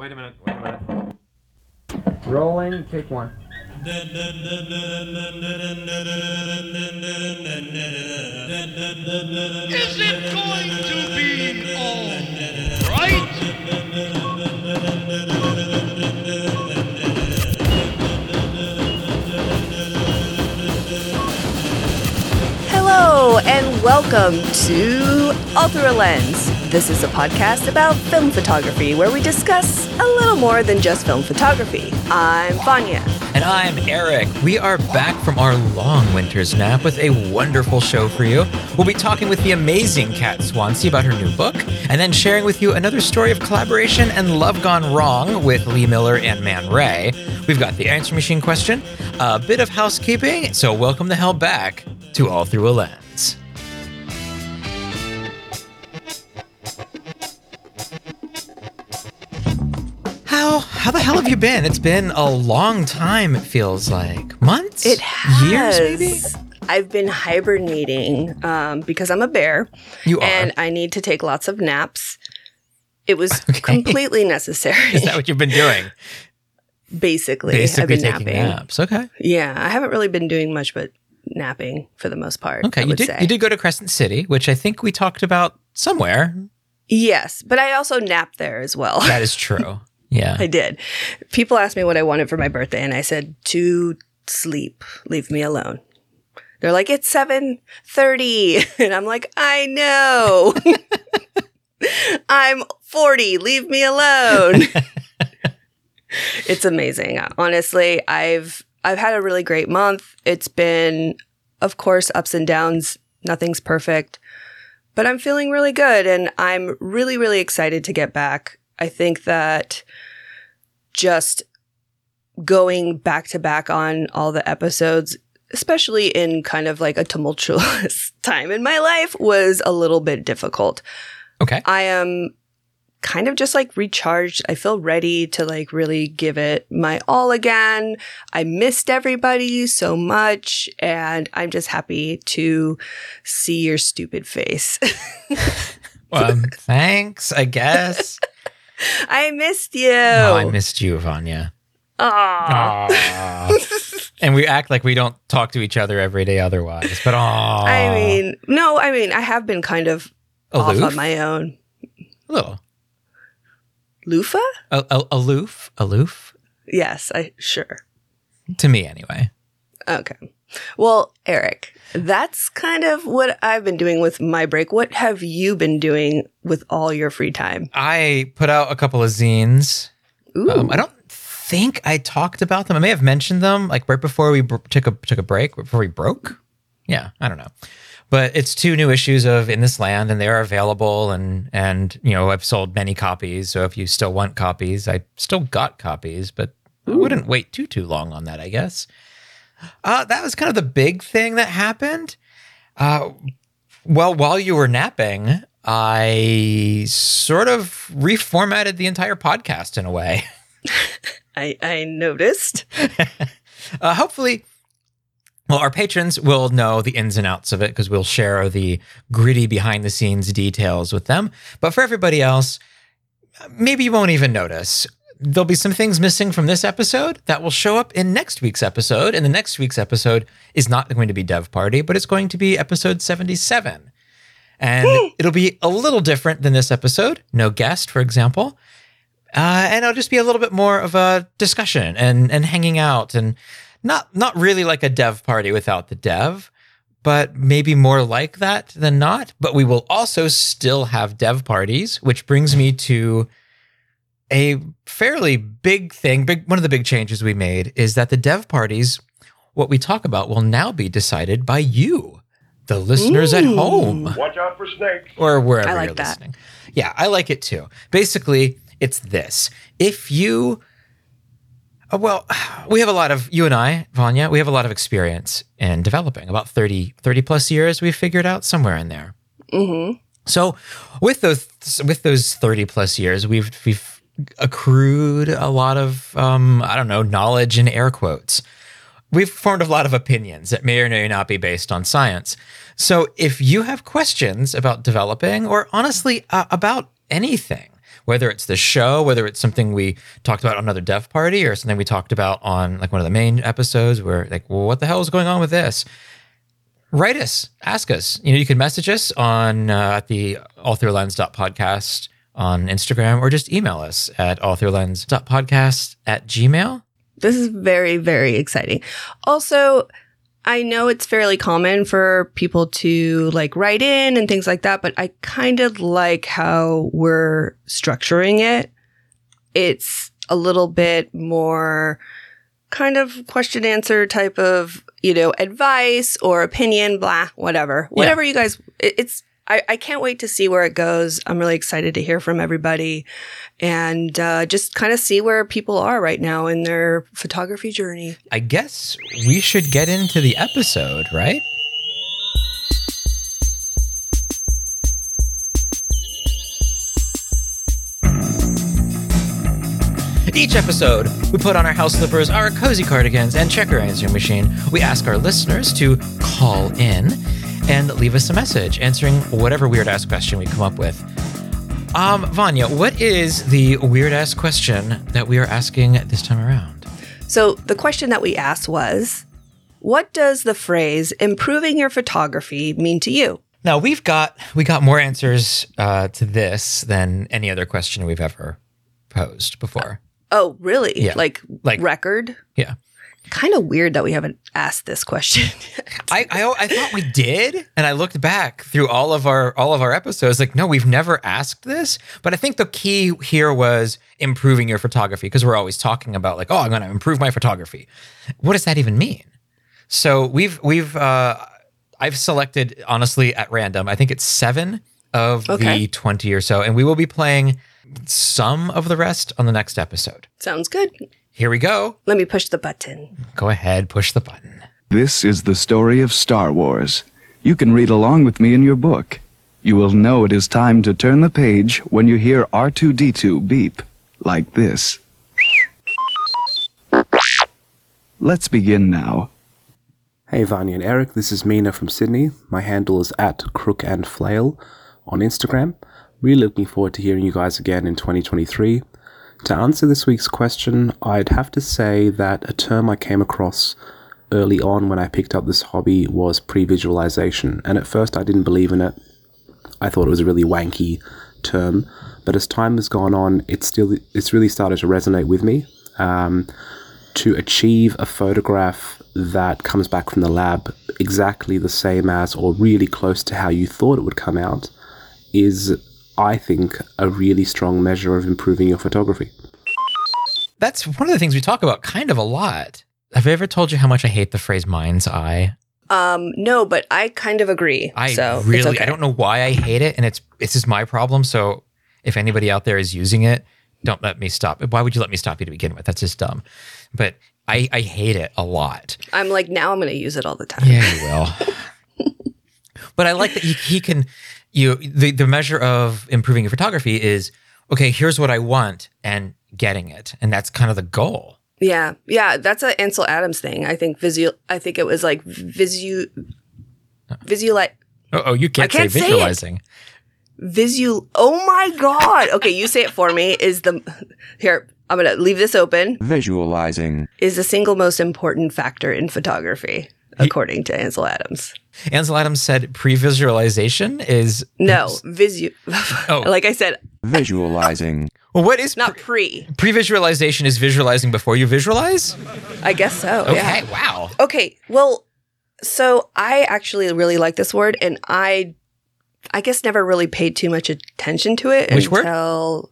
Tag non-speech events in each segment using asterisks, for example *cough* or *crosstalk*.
Wait a minute. Wait a minute. Rolling, take one. Is it going to be all right? Hello and welcome to All Through a Lens. This is a podcast about film photography where we discuss a little more than just film photography. I'm Vanya. And I'm Eric. We are back from our long winter's nap with a wonderful show for you. We'll be talking with the amazing Kat Swansea about her new book, and then sharing with you another story of collaboration and love gone wrong with Lee Miller and Man Ray. We've got the answer machine question, a bit of housekeeping, so welcome the hell back to All Through a Lens. Have you been? It's been a long time. It feels like months, It has. years, maybe. I've been hibernating um, because I'm a bear You are. and I need to take lots of naps. It was *laughs* Okay. completely necessary. Is that what you've been doing? Basically, Basically I've been taking napping. naps. Okay. Yeah, I haven't really been doing much but napping for the most part. Okay. I You did say. you did go to Crescent City, which I think we talked about somewhere. Yes, but I also napped there as well. That is *laughs* true. Yeah. I did. People asked me what I wanted for my birthday, and I said to sleep. Leave me alone. They're like, it's seven thirty, *laughs* and I'm like, I know. *laughs* I'm forty. Leave me alone. *laughs* it's amazing. Honestly, I've I've had a really great month. It's been, of course, ups and downs. Nothing's perfect, but I'm feeling really good, and I'm really really excited to get back. I think that just going back to back on all the episodes, especially in kind of like a tumultuous *laughs* time in my life, was a little bit difficult. Okay. I am kind of just like recharged. I feel ready to like really give it my all again. I missed everybody so much and I'm just happy to see your stupid face. *laughs* Well, um, thanks, I guess. *laughs* I missed you. Oh, I missed you, Vanya. Aw. Aw. and we act like we don't talk to each other every day otherwise. But aw, I mean, no, I mean, I have been kind of off aloof. on my own. a little Lufa? a- a- aloof, aloof Yes, I sure. to me anyway. Okay. Well, Eric, that's kind of what I've been doing with my break. What have you been doing with all your free time? I put out a couple of zines. Ooh. Um, I don't think I talked about them. I may have mentioned them like right before we br- took a took a break, before we broke. Yeah, I don't know. But it's two new issues of In This Land, and they are available. And and you know I've sold many copies, so if you still want copies, I still got copies, but I wouldn't wait too too long on that. I guess. Uh, that was kind of the big thing that happened. Uh, well, while you were napping, I sort of reformatted the entire podcast in a way. *laughs* I, I noticed. *laughs* Uh, hopefully, well, our patrons will know the ins and outs of it because we'll share the gritty behind the scenes details with them. But for everybody else, maybe you won't even notice. There'll be some things missing from this episode that will show up in next week's episode. And the next week's episode is not going to be Dev Party, but it's going to be episode 77. And it'll be a little different than this episode. No guest, for example. Uh, and it'll just be a little bit more of a discussion and and hanging out and not not really like a dev party without the dev, but maybe more like that than not. But we will also still have dev parties, which brings me to a fairly big thing. Big one of the big changes we made is that the dev parties, what we talk about, will now be decided by you, the listeners at home Watch out for snakes. or wherever I like you're that. listening. Yeah, I like it too. Basically, it's this. If you uh, well, we have a lot of you and I, Vanya, we have a lot of experience in developing. About 30 30 plus years we've figured out somewhere in there. hmm So, with those with those 30 plus years, we've we've accrued a lot of um, I don't know, knowledge in air quotes. We've formed a lot of opinions that may or may not be based on science. So, if you have questions about developing or honestly uh, about anything, whether it's the show, whether it's something we talked about on another dev party or something we talked about on like one of the main episodes where like, well, what the hell is going on with this? Write us, ask us. You know, you can message us on uh, at the podcast on Instagram or just email us at all through lens podcast at gmail. This is very, very exciting. Also, I know it's fairly common for people to like write in and things like that, but I kind of like how we're structuring it. It's a little bit more kind of question answer type of, you know, advice or opinion, blah, whatever. Whatever you guys, it- it's, I, I can't wait to see where it goes. I'm really excited to hear from everybody and uh, just kind of see where people are right now in their photography journey. I guess we should get into the episode, right? Each episode, we put on our house slippers, our cozy cardigans, and check our answering machine. We ask our listeners to call in and leave us a message answering whatever weird ass question we come up with. Um, Vanya, what is the weird ass question that we are asking this time around? So the question that we asked was, what does the phrase improving your photography mean to you? Now we've got we got more answers uh, to this than any other question we've ever posed before. Oh, really? Yeah. Like, Like- record? Yeah, Kind of weird that we haven't asked this question. I, I I thought we did, and I looked back through all of our all of our episodes. Like, no, we've never asked this. But I think the key here was improving your photography because we're always talking about like, oh, I'm going to improve my photography. What does that even mean? So we've we've uh, I've selected honestly at random. I think it's seven of Okay. the twenty or so, and we will be playing some of the rest on the next episode. Sounds good. Here we go. Let me push the button. Go ahead, push the button. This is the story of Star Wars. You can read along with me in your book. You will know it is time to turn the page when you hear R2D2 beep, like this. Let's begin now. Hey Vanya and Eric, this is Mina from Sydney. My handle is at Crook and Flail on Instagram. Really looking forward to hearing you guys again in 2023. To answer this week's question, I'd have to say that a term I came across early on when I picked up this hobby was pre visualization, and at first I didn't believe in it. I thought it was a really wanky term, but as time has gone on, it's still it's really started to resonate with me. Um, to achieve a photograph that comes back from the lab exactly the same as or really close to how you thought it would come out is I think a really strong measure of improving your photography. That's one of the things we talk about kind of a lot. Have I ever told you how much I hate the phrase mind's eye? Um, no, but I kind of agree. I so really okay. I don't know why I hate it and it's it's just my problem. So if anybody out there is using it, don't let me stop. Why would you let me stop you to begin with? That's just dumb. But I, I hate it a lot. I'm like, now I'm going to use it all the time. Yeah, you will. *laughs* but I like that he, he can you the, the measure of improving your photography is okay, here's what I want and getting it. And that's kind of the goal. Yeah, yeah, that's a Ansel Adams thing. I think visual. I think it was like visu, visual, Oh, oh you can't, can't say say it. visualizing. visual. Oh my god. Okay, you say it for me. Is the here? I'm gonna leave this open. Visualizing. Is the single most important factor in photography, according to Ansel Adams. Ansel Adams said pre-visualization is No, visu. Oh. *laughs* like I said, Visualizing. Well, what is not pre. pre-visualization? Is visualizing before you visualize? I guess so. Okay, Yeah. wow. Okay. Well, so I actually really like this word, and I, I guess, never really paid too much attention to it Which word? until.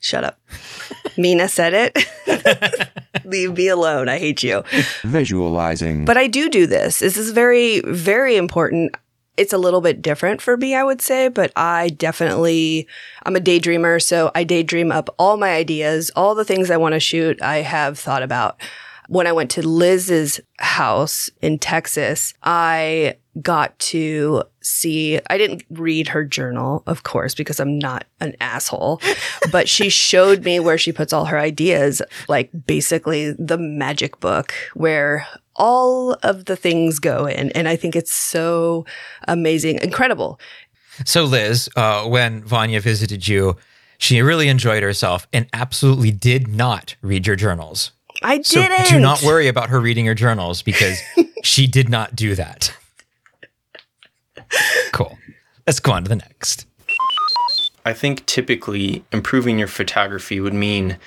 Shut up. *laughs* Mina said it. *laughs* Leave me alone. I hate you. Visualizing. But I do do this. This is very, very important. It's a little bit different for me, I would say, but I definitely, I'm a daydreamer. So I daydream up all my ideas, all the things I want to shoot, I have thought about. When I went to Liz's house in Texas, I got to see, I didn't read her journal, of course, because I'm not an asshole, but she *laughs* showed me where she puts all her ideas, like basically the magic book where all of the things go in. And I think it's so amazing, incredible. So, Liz, uh, when Vanya visited you, She really enjoyed herself and absolutely did not read your journals. I didn't. do not worry about her reading your journals because *laughs* she did not do that. Cool. Let's go on to the next. I think typically improving your photography would mean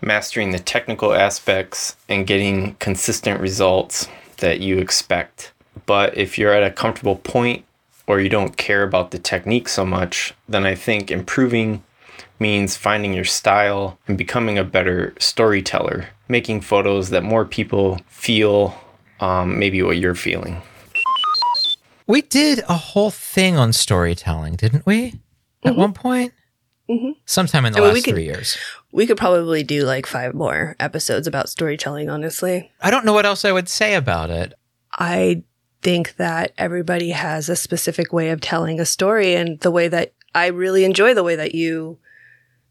mastering the technical aspects and getting consistent results that you expect. But if you're at a comfortable point or you don't care about the technique so much, then I think improving means finding your style and becoming a better storyteller, making photos that more people feel um, maybe what you're feeling. We did a whole thing on storytelling, didn't we? At one point? Mhm. Sometime in the I mean, last could- three years. We could probably do like five more episodes about storytelling, honestly. I don't know what else I would say about it. I think that everybody has a specific way of telling a story, and the way that I really enjoy the way that you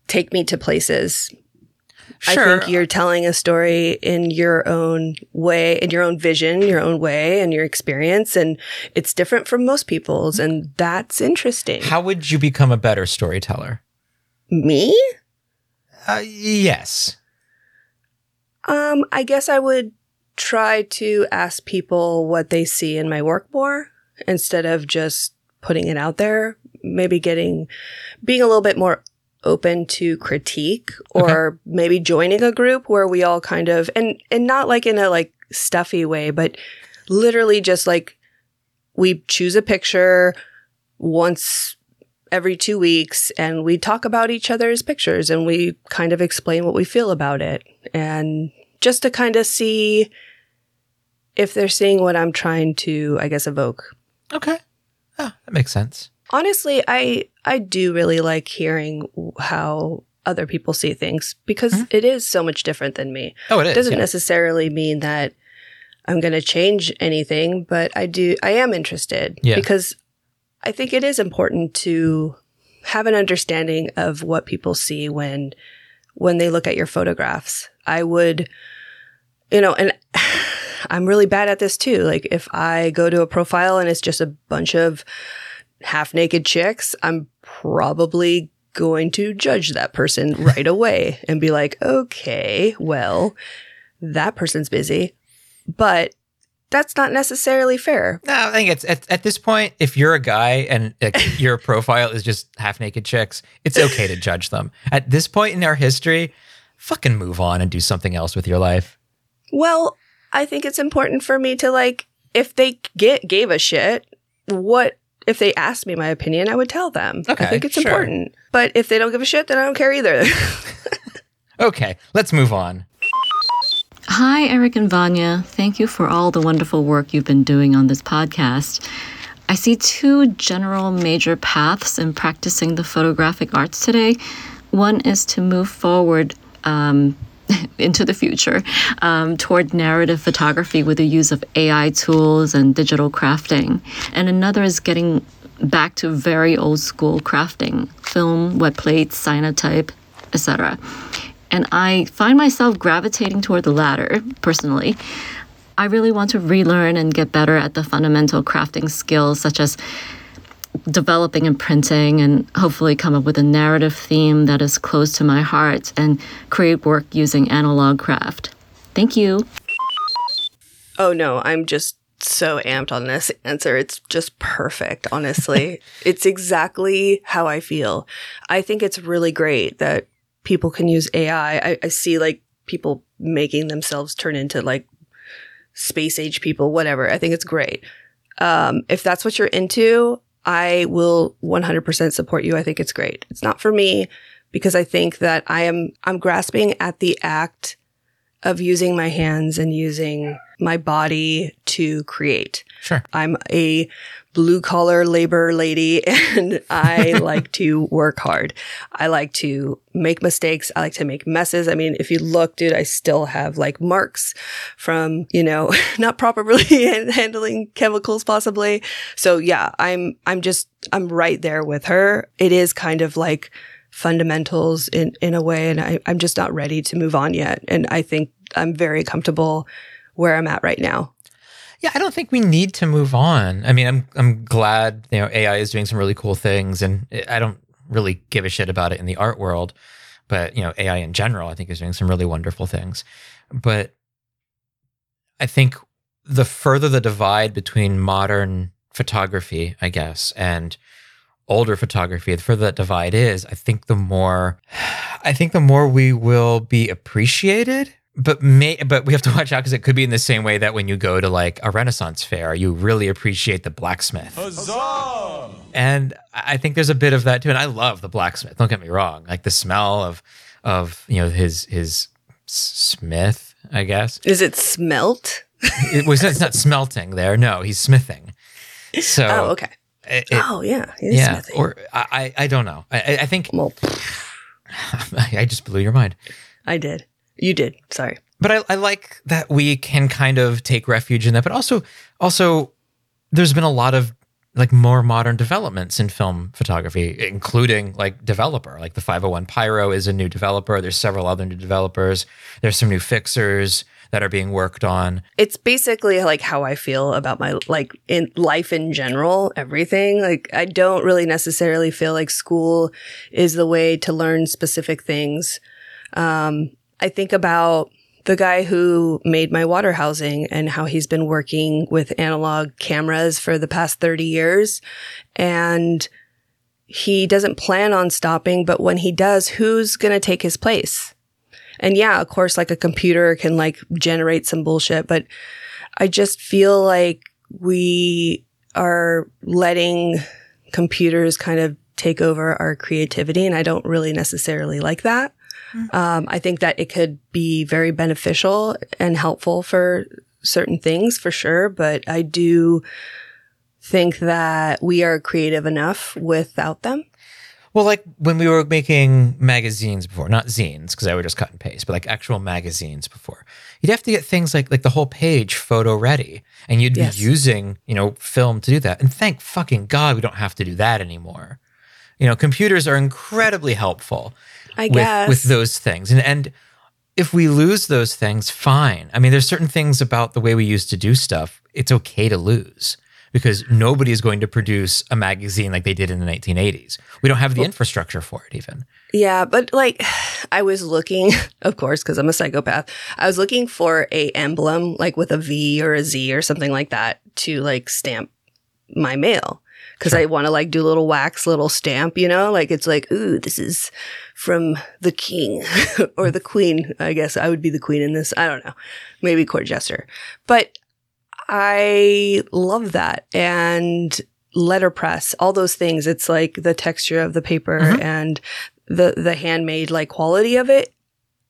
take me to places. Sure. I think you're telling a story in your own way, in your own vision, your own way, and your experience, and it's different from most people's, and that's interesting. How would you become a better storyteller? me? Uh, yes. Um, I guess I would try to ask people what they see in my work more instead of just putting it out there. Maybe getting, being a little bit more open to critique or maybe joining a group where we all kind of, and, and not like in a like stuffy way, but literally just like we choose a picture once every two weeks and we talk about each other's pictures and we kind of explain what we feel about it and just to kind of see if they're seeing what I'm trying to, I guess, evoke. Okay. Oh, that makes sense. Honestly, I I do really like hearing how other people see things because mm-hmm. it is so much different than me. Oh, it is. It doesn't yeah. necessarily mean that I'm going to change anything, but I do I am interested Yeah. because I think it is important to have an understanding of what people see when when they look at your photographs. I would you know, and *sighs* I'm really bad at this too. Like if I go to a profile and it's just a bunch of half naked chicks, I'm probably going to judge that person *laughs* right away and be like, okay, well, that person's busy. But that's not necessarily fair. No, I think it's at, at this point, if you're a guy and like, *laughs* your profile is just half naked chicks, it's okay to judge them. At this point in our history, fucking move on and do something else with your life. Well, I think it's important for me to like, if they get gave a shit, what if they asked me my opinion, I would tell them. Okay, I think it's sure. important. But if they don't give a shit, then I don't care either. *laughs* Okay, let's move on. Hi, Eric and Vanya. Thank you for all the wonderful work you've been doing on this podcast. I see two general major paths in practicing the photographic arts today. One is to move forward um, *laughs* into the future um, toward narrative photography with the use of AI tools and digital crafting. And another is getting back to very old school crafting film, wet plates, cyanotype, etc. And I find myself gravitating toward the latter personally. I really want to relearn and get better at the fundamental crafting skills, such as developing and printing, and hopefully come up with a narrative theme that is close to my heart and create work using analog craft. Thank you. oh no, I'm just so amped on this answer. It's just perfect, honestly. *laughs* it's exactly how I feel. I think it's really great that people can use AI. I, I see like people making themselves turn into like space age people, whatever. I think it's great. Um, if that's what you're into, I will 100% support you. I think it's great. It's not for me because I think that I am, I'm grasping at the act of using my hands and using my body to create. Sure. I'm a blue collar labor lady *laughs* and I *laughs* like to work hard. I like to make mistakes. I like to make messes. I mean, if you look, dude, I still have like marks from, you know, *laughs* not properly handling chemicals possibly. So yeah, I'm, I'm just, I'm right there with her. It is kind of like fundamentals in, in a way. And I, I'm just not ready to move on yet. And I think I'm very comfortable where I'm at right now. Yeah, I don't think we need to move on. I mean, I'm I'm glad you know AI is doing some really cool things, and I don't really give a shit about it in the art world. But you know, AI in general, I think is doing some really wonderful things. But I think the further the divide between modern photography, I guess, and older photography, the further that divide is, I think the more I think the more we will be appreciated. But may but we have to watch out because it could be in the same way that when you go to like a Renaissance fair, you really appreciate the blacksmith. Huzzah! And I think there's a bit of that too. And I love the blacksmith. Don't get me wrong. Like the smell of of you know his his smith, I guess. Is it smelt? It was it's not smelting there. No, he's smithing. *laughs* So oh, okay. It- oh, yeah. yeah, smithing. or I, I don't know. I, I- I think well, *laughs* I just blew your mind. I did. You did. Sorry. But I, I like that we can kind of take refuge in that. But also, also, there's been a lot of like more modern developments in film photography, including like developer. Like the 501 Pyro is a new developer. There's several other new developers. There's some new fixers that are being worked on. It's basically like how I feel about my like in life in general, everything. Like I don't really necessarily feel like school is the way to learn specific things. Um, I think about the guy who made my water housing and how he's been working with analog cameras for the past 30 years. And he doesn't plan on stopping, but when he does, who's going to take his place? And yeah, of course, like a computer can like generate some bullshit, but I just feel like we are letting computers kind of take over our creativity. And I don't really necessarily like that. Um, I think that it could be very beneficial and helpful for certain things for sure. But I do think that we are creative enough without them. Well, like when we were making magazines before, not zines, because I would just cut and paste, but like actual magazines before, you'd have to get things like like the whole page photo ready, and you'd Yes. be using you know film to do that. And thank fucking God we don't have to do that anymore. You know, computers are incredibly helpful I with guess. with those things, and and if we lose those things, fine. I mean, there's certain things about the way we used to do stuff. It's okay to lose because nobody is going to produce a magazine like they did in the 1980s. We don't have the infrastructure for it, even. Yeah, but like *sighs* I was looking, *laughs* of course, because I'm a psychopath. I was looking for a emblem like with a V or a Z or something like that to like stamp my mail because I want to like do a little wax little stamp, you know, like it's like ooh, this is from the king *laughs* or the queen. I guess I would be the queen in this. I don't know, maybe court jester, but I love that and letterpress, all those things. It's like the texture of the paper Mhm. and the the handmade like quality of it.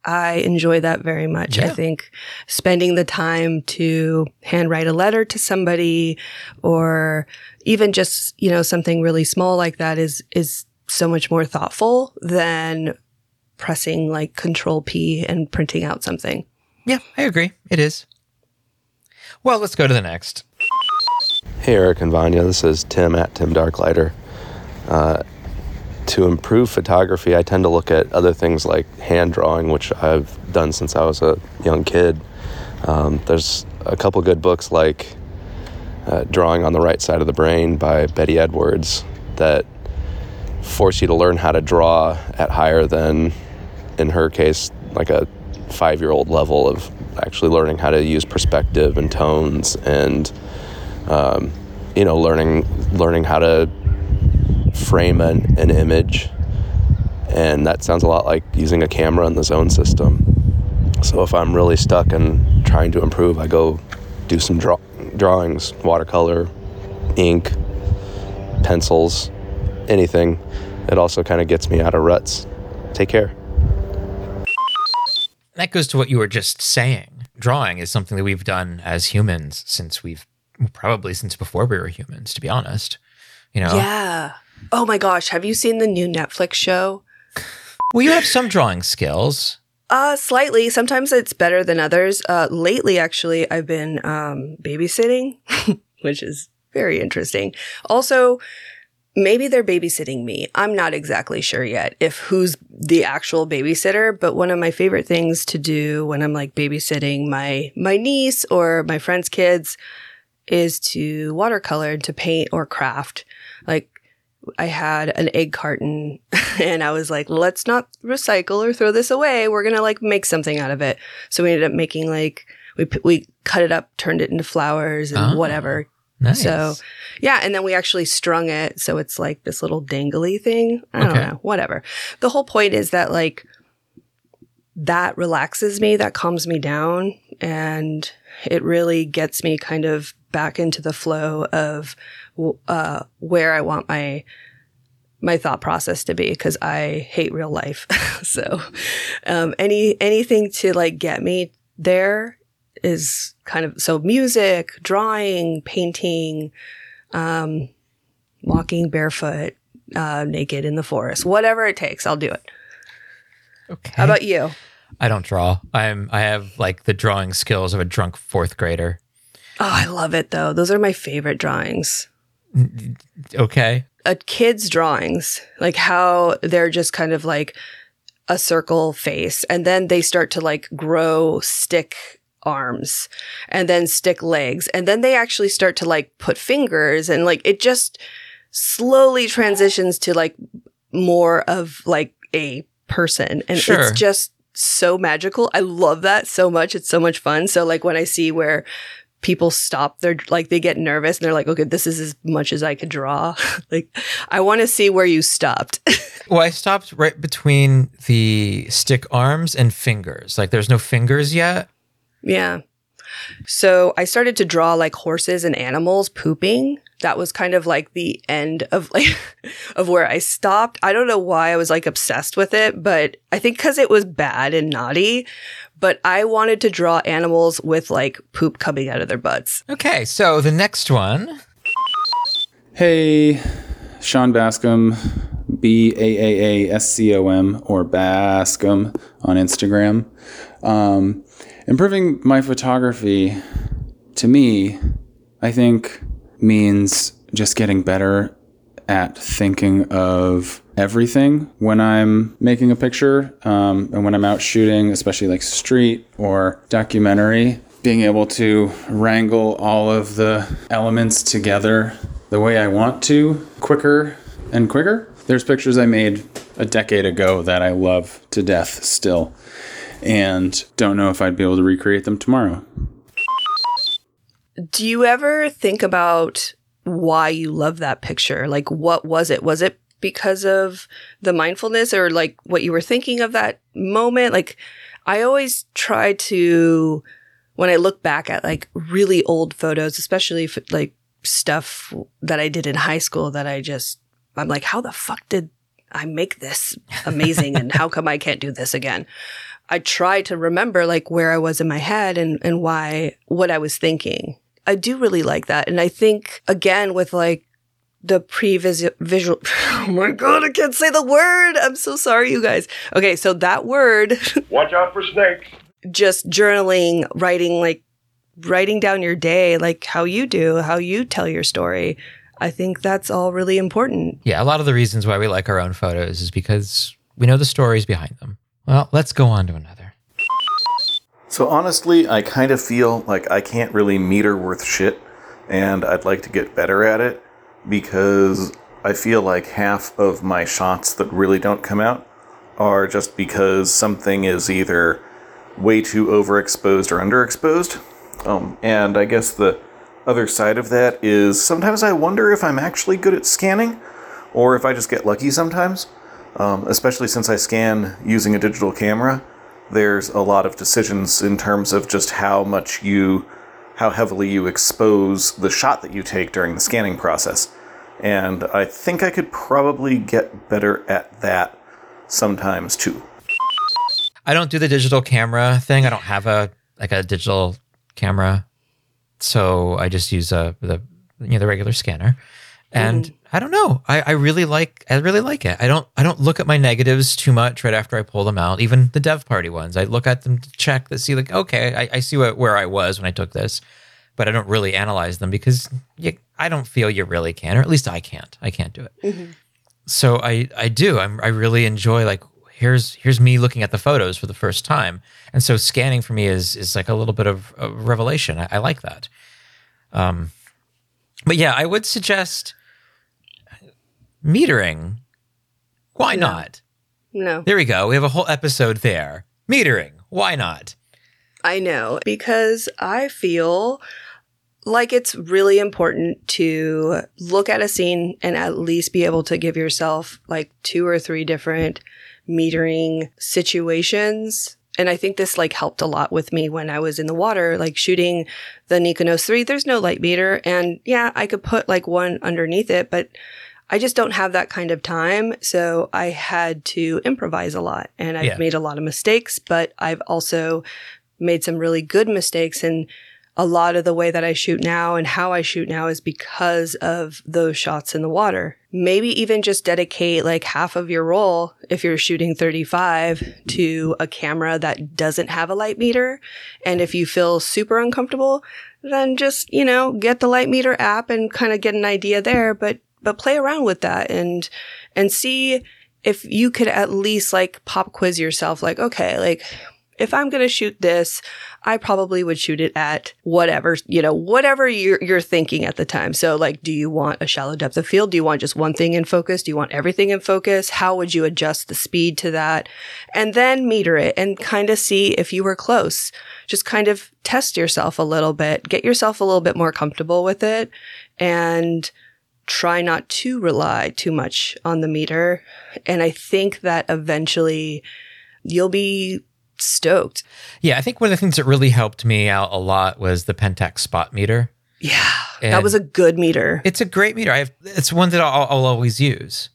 I enjoy that very much. I think spending the time to handwrite a letter to somebody or even just, you know, something really small like that is is so much more thoughtful than pressing like control P and printing out something. Yeah, I agree. It is. Well, let's go to the next. Hey, Eric and Vanya. This is Tim at Tim Darklighter. Uh, to improve photography, I tend to look at other things like hand drawing, which I've done since I was a young kid. Um, there's a couple good books like uh, Drawing on the Right Side of the Brain by Betty Edwards that force you to learn how to draw at higher than, in her case, like a five year old level of actually learning how to use perspective and tones and um, you know learning learning how to frame an, an image. And that sounds a lot like using a camera in the zone system. So if i'm really stuck and trying to improve i go do some draw- drawings watercolor ink pencils anything. It also kind of gets me out of ruts. Take care That goes to what you were just saying. Drawing is something that we've done as humans since we've probably since before we were humans, to be honest. You know? Yeah. Oh my gosh, have you seen the new Netflix show? Well, you have some drawing skills. Uh, slightly. Sometimes it's better than others. Uh, lately, actually, I've been um, babysitting, *laughs* which is very interesting. Also, maybe they're babysitting me. I'm not exactly sure yet if who's the actual babysitter, but one of my favorite things to do when I'm like babysitting my my niece or my friend's kids is to watercolor, to paint or craft. Like I had an egg carton *laughs* and I was like, let's not recycle or throw this away. We're going to like make something out of it. So we ended up making like, we, we cut it up, turned it into flowers and Oh, whatever. Nice. So yeah. And then we actually strung it. So it's like this little dangly thing. I don't Okay. know, whatever. The whole point is that like, that relaxes me, that calms me down, and it really gets me kind of back into the flow of uh, where I want my my thought process to be because I hate real life. *laughs* so um, any anything to like get me there is kind of so music, drawing, painting, um, walking barefoot, uh, naked in the forest, whatever it takes, I'll do it. okay. How about you? I don't draw. I'm I have like the drawing skills of a drunk fourth grader. Oh, I love it though. Those are my favorite drawings. Okay. A kid's drawings, like how they're just kind of like a circle face, and then they start to like grow stick arms and then stick legs, and then they actually start to like put fingers, and like it just slowly transitions to like more of like a person. And Sure. it's just so magical. I love that so much. It's so much fun. So like when I see where people stop they're like they get nervous and they're like okay this is as much as i could draw *laughs* like i want to see where you stopped *laughs* Well, I stopped right between the stick arms and fingers. Like there's no fingers yet. Yeah so i started to draw like horses and animals pooping that was kind of like the end of like *laughs* of where i stopped i don't know why i was like obsessed with it but i think because it was bad and naughty but i wanted to draw animals with like poop coming out of their butts Okay, so the next one. Hey, Sean Bascom, B A A A S C O M or Bascom on Instagram. Um, improving my photography to me, I think, means just getting better at thinking of everything when I'm making a picture um, and when I'm out shooting, especially like street or documentary. Being able to wrangle all of the elements together the way I want to quicker and quicker. There's pictures I made a decade ago that I love to death still and don't know if I'd be able to recreate them tomorrow. Do you ever think about why you love that picture? Like, what was it? Was it because of the mindfulness or like what you were thinking of that moment? Like, I always try to, when I look back at like really old photos, especially if, like stuff that I did in high school that I just, I'm like, how the fuck did I make this amazing? and how come I can't do this again? I try to remember like where I was in my head and, and why, what I was thinking. I do really like that. And I think again with like the pre-visual, *laughs* oh my God, I can't say the word. I'm so sorry, you guys. Okay. So that word, *laughs* Watch out for snakes. just journaling, writing, like writing down your day, like how you do, how you tell your story. I think that's all really important. Yeah, a lot of the reasons why we like our own photos is because we know the stories behind them. Well, let's go on to another. So honestly, I kind of feel like I can't really meter worth shit, and I'd like to get better at it because I feel like half of my shots that really don't come out are just because something is either way too overexposed or underexposed. Um, and I guess the other side of that is sometimes I wonder if I'm actually good at scanning or if I just get lucky sometimes, um, especially since I scan using a digital camera there's a lot of decisions in terms of just how much you how heavily you expose the shot that you take during the scanning process and i think i could probably get better at that sometimes too I don't do the digital camera thing. I don't have a like a digital camera, so I just use a the you know the regular scanner. And I don't know. I, I really like I really like it. I don't I don't look at my negatives too much right after I pull them out. Even the dev party ones, I look at them to check to see like okay, I, I see what, where I was when I took this, but I don't really analyze them because you, I don't feel you really can, or at least I can't. I can't do it. So I I do. I'm I really enjoy like here's here's me looking at the photos for the first time, and so scanning for me is is like a little bit of a revelation. I, I like that. Um, but yeah, I would suggest metering. Why not? No. There we go. We have a whole episode there. Metering. Why not? I know because I feel like it's really important to look at a scene and at least be able to give yourself like two or three different metering situations. And I think this like helped a lot with me when I was in the water, like shooting the Nikonos 3. There's no light meter. And yeah, I could put like one underneath it, but I just don't have that kind of time. So I had to improvise a lot and I've Yeah. made a lot of mistakes, but I've also made some really good mistakes. And a lot of the way that I shoot now and how I shoot now is because of those shots in the water. Maybe even just dedicate like half of your roll if you're shooting 35 to a camera that doesn't have a light meter. And if you feel super uncomfortable, then just, you know, get the light meter app and kind of get an idea there, but but play around with that and and see if you could at least like pop quiz yourself like okay, like if I'm going to shoot this, I probably would shoot it at whatever, you know, whatever you're, you're thinking at the time. So like, do you want a shallow depth of field? Do you want just one thing in focus? Do you want everything in focus? How would you adjust the speed to that? And then meter it and kind of see if you were close. Just kind of test yourself a little bit, get yourself a little bit more comfortable with it and try not to rely too much on the meter. And I think that eventually you'll be stoked. Yeah, I think one of the things that really helped me out a lot was the Pentax spot meter. Yeah, that was a good meter. It's a great meter. I have, it's one that I'll, I'll always use.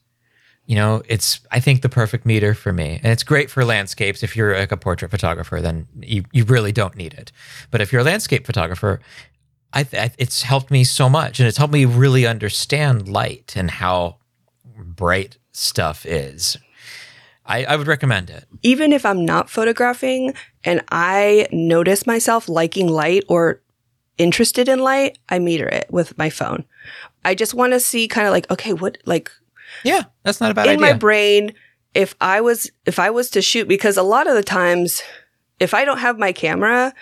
You know, it's I think the perfect meter for me, and it's great for landscapes. If you're like a portrait photographer, then you you really don't need it. But if you're a landscape photographer, I, I it's helped me so much, and it's helped me really understand light and how bright stuff is. I, I would recommend it. Even if I'm not photographing and I notice myself liking light or interested in light, I meter it with my phone. I just want to see kind of like, okay, what, like, Yeah, that's not a bad in idea. my brain, if I was, if I was to shoot, because a lot of the times, if I don't have my camera,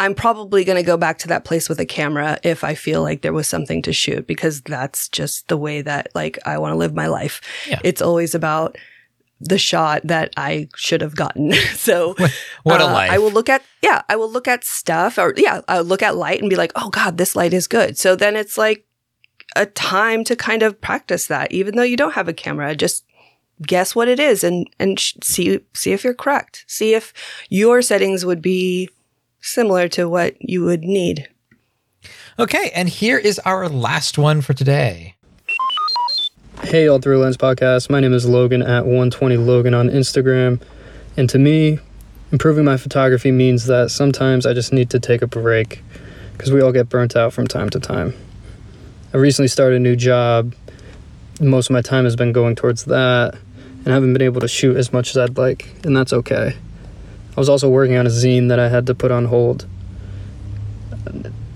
I'm probably going to go back to that place with a camera if I feel like there was something to shoot because that's just the way that like I want to live my life. Yeah. It's always about the shot that I should have gotten. *laughs* so What a uh, life. I will look at yeah, I will look at stuff or yeah, I'll look at light and be like, "Oh god, this light is good." So then it's like a time to kind of practice that even though you don't have a camera, just guess what it is and and sh- see see if you're correct. See if your settings would be similar to what you would need. Okay, and here is our last one for today. Hey, All Through Lens Podcast. My name is Logan at 120 Logan on Instagram. And to me, improving my photography means that sometimes I just need to take a break because we all get burnt out from time to time. I recently started a new job. Most of my time has been going towards that and I haven't been able to shoot as much as I'd like, and that's okay. I was also working on a zine that I had to put on hold.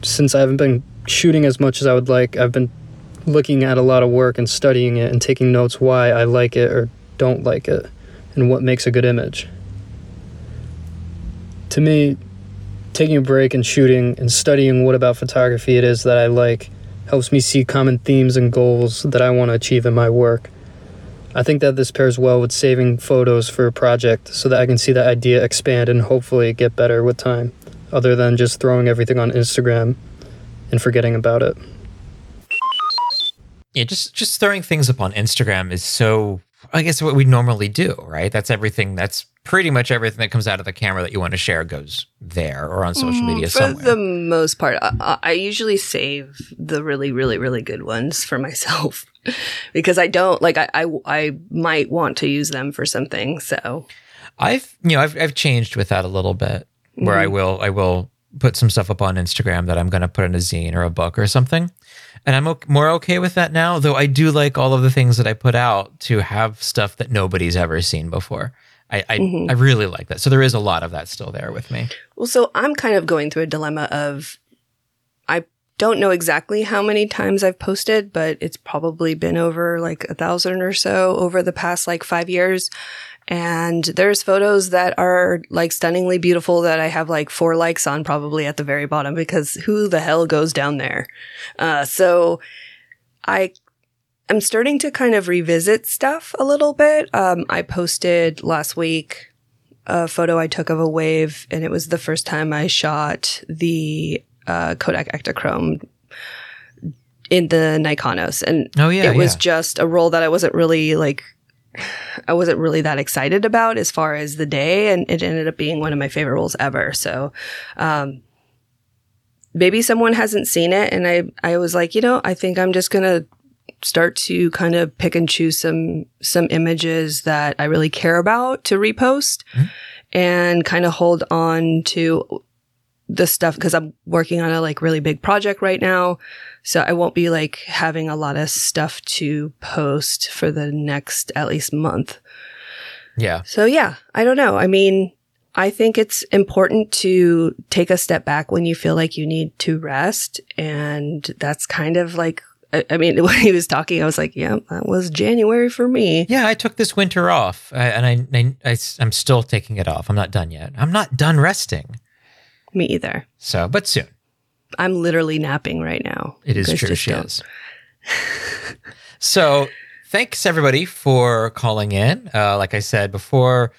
Since I haven't been shooting as much as I would like, I've been looking at a lot of work and studying it and taking notes why I like it or don't like it and what makes a good image. To me, taking a break and shooting and studying what about photography it is that I like helps me see common themes and goals that I want to achieve in my work. I think that this pairs well with saving photos for a project so that I can see the idea expand and hopefully get better with time, other than just throwing everything on Instagram and forgetting about it. Yeah, just just throwing things up on Instagram is so I guess what we normally do, right? That's everything that's pretty much everything that comes out of the camera that you want to share goes there or on social media Mm, For somewhere. the most part, I- I, I usually save the really, really, really good ones for *laughs* myself *laughs* because I don't like. I, I I might want to use them for something. So I've you know I've I've changed with that a little bit where I Mhm. will I will put some stuff up on Instagram that I'm going to put in a zine or a book or something. And I'm o- more okay with that now, though I do like all of the things that I put out to have stuff that nobody's ever seen before. I I, Mhm. I really like that. So there is a lot of that still there with me. Well, so I'm kind of going through a dilemma of I don't know exactly how many times I've posted, but it's probably been over like a thousand or so over the past like five years. And there's photos that are like stunningly beautiful that I have like four likes on probably at the very bottom because who the hell goes down there? Uh, so I I'm starting to kind of revisit stuff a little bit. Um, I posted last week a photo I took of a wave, and it was the first time I shot the uh, Kodak Ektachrome in the Nikonos, and Oh, yeah, it was yeah. just a roll that I wasn't really like. I wasn't really that excited about as far as the day, and it ended up being one of my favorite rolls ever. So, um, maybe someone hasn't seen it, and I I was like, you know, I think I'm just gonna start to kind of pick and choose some some images that I really care about to repost, and kind of hold on to the stuff because I'm working on a like really big project right now. So I won't be like having a lot of stuff to post for the next at least month. Yeah. So yeah, I don't know. I mean, I think it's important to take a step back when you feel like you need to rest. And that's kind of like, I I mean, *laughs* when he was talking, I was like, yeah, that was January for me. Yeah, I took this winter off, I, and I, I, I, am still taking it off. I'm not done yet. I'm not done resting. Me either. So, but soon. I'm literally napping right now. It is true. She don't- is. *laughs* so, thanks everybody for calling in. Uh, like I said before,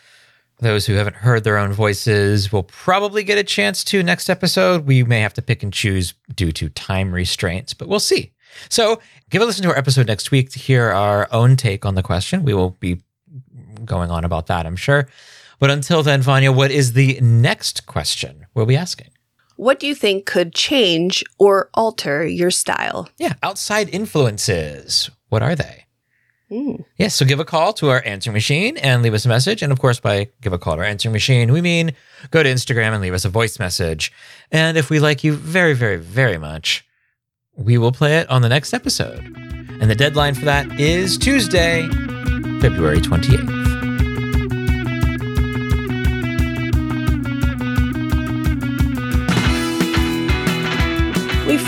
those who haven't heard their own voices will probably get a chance to next episode. We may have to pick and choose due to time restraints, but we'll see. So, give a listen to our episode next week to hear our own take on the question. We will be going on about that, I'm sure. But until then, Vanya, what is the next question we'll be asking? What do you think could change or alter your style? Yeah, outside influences. What are they? Mm. Yes, so give a call to our answering machine and leave us a message. And of course, by give a call to our answering machine, we mean go to Instagram and leave us a voice message. And if we like you very, very, very much, we will play it on the next episode. And the deadline for that is Tuesday, February 28th.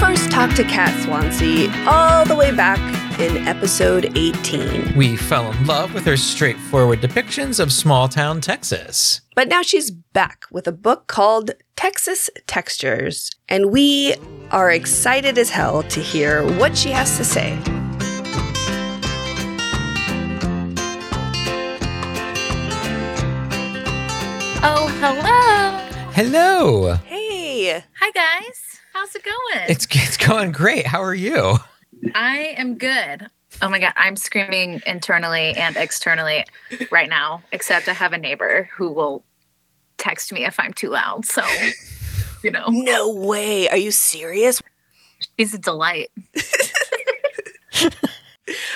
First talked to Kat Swansea all the way back in episode 18. We fell in love with her straightforward depictions of small town Texas. But now she's back with a book called Texas Textures, and we are excited as hell to hear what she has to say. Oh, hello. Hello. Hey. Hi, guys. How's it going? It's, it's going great. How are you? I am good. Oh my God. I'm screaming internally and externally right now, except I have a neighbor who will text me if I'm too loud. So, you know. No way. Are you serious? She's a delight. *laughs*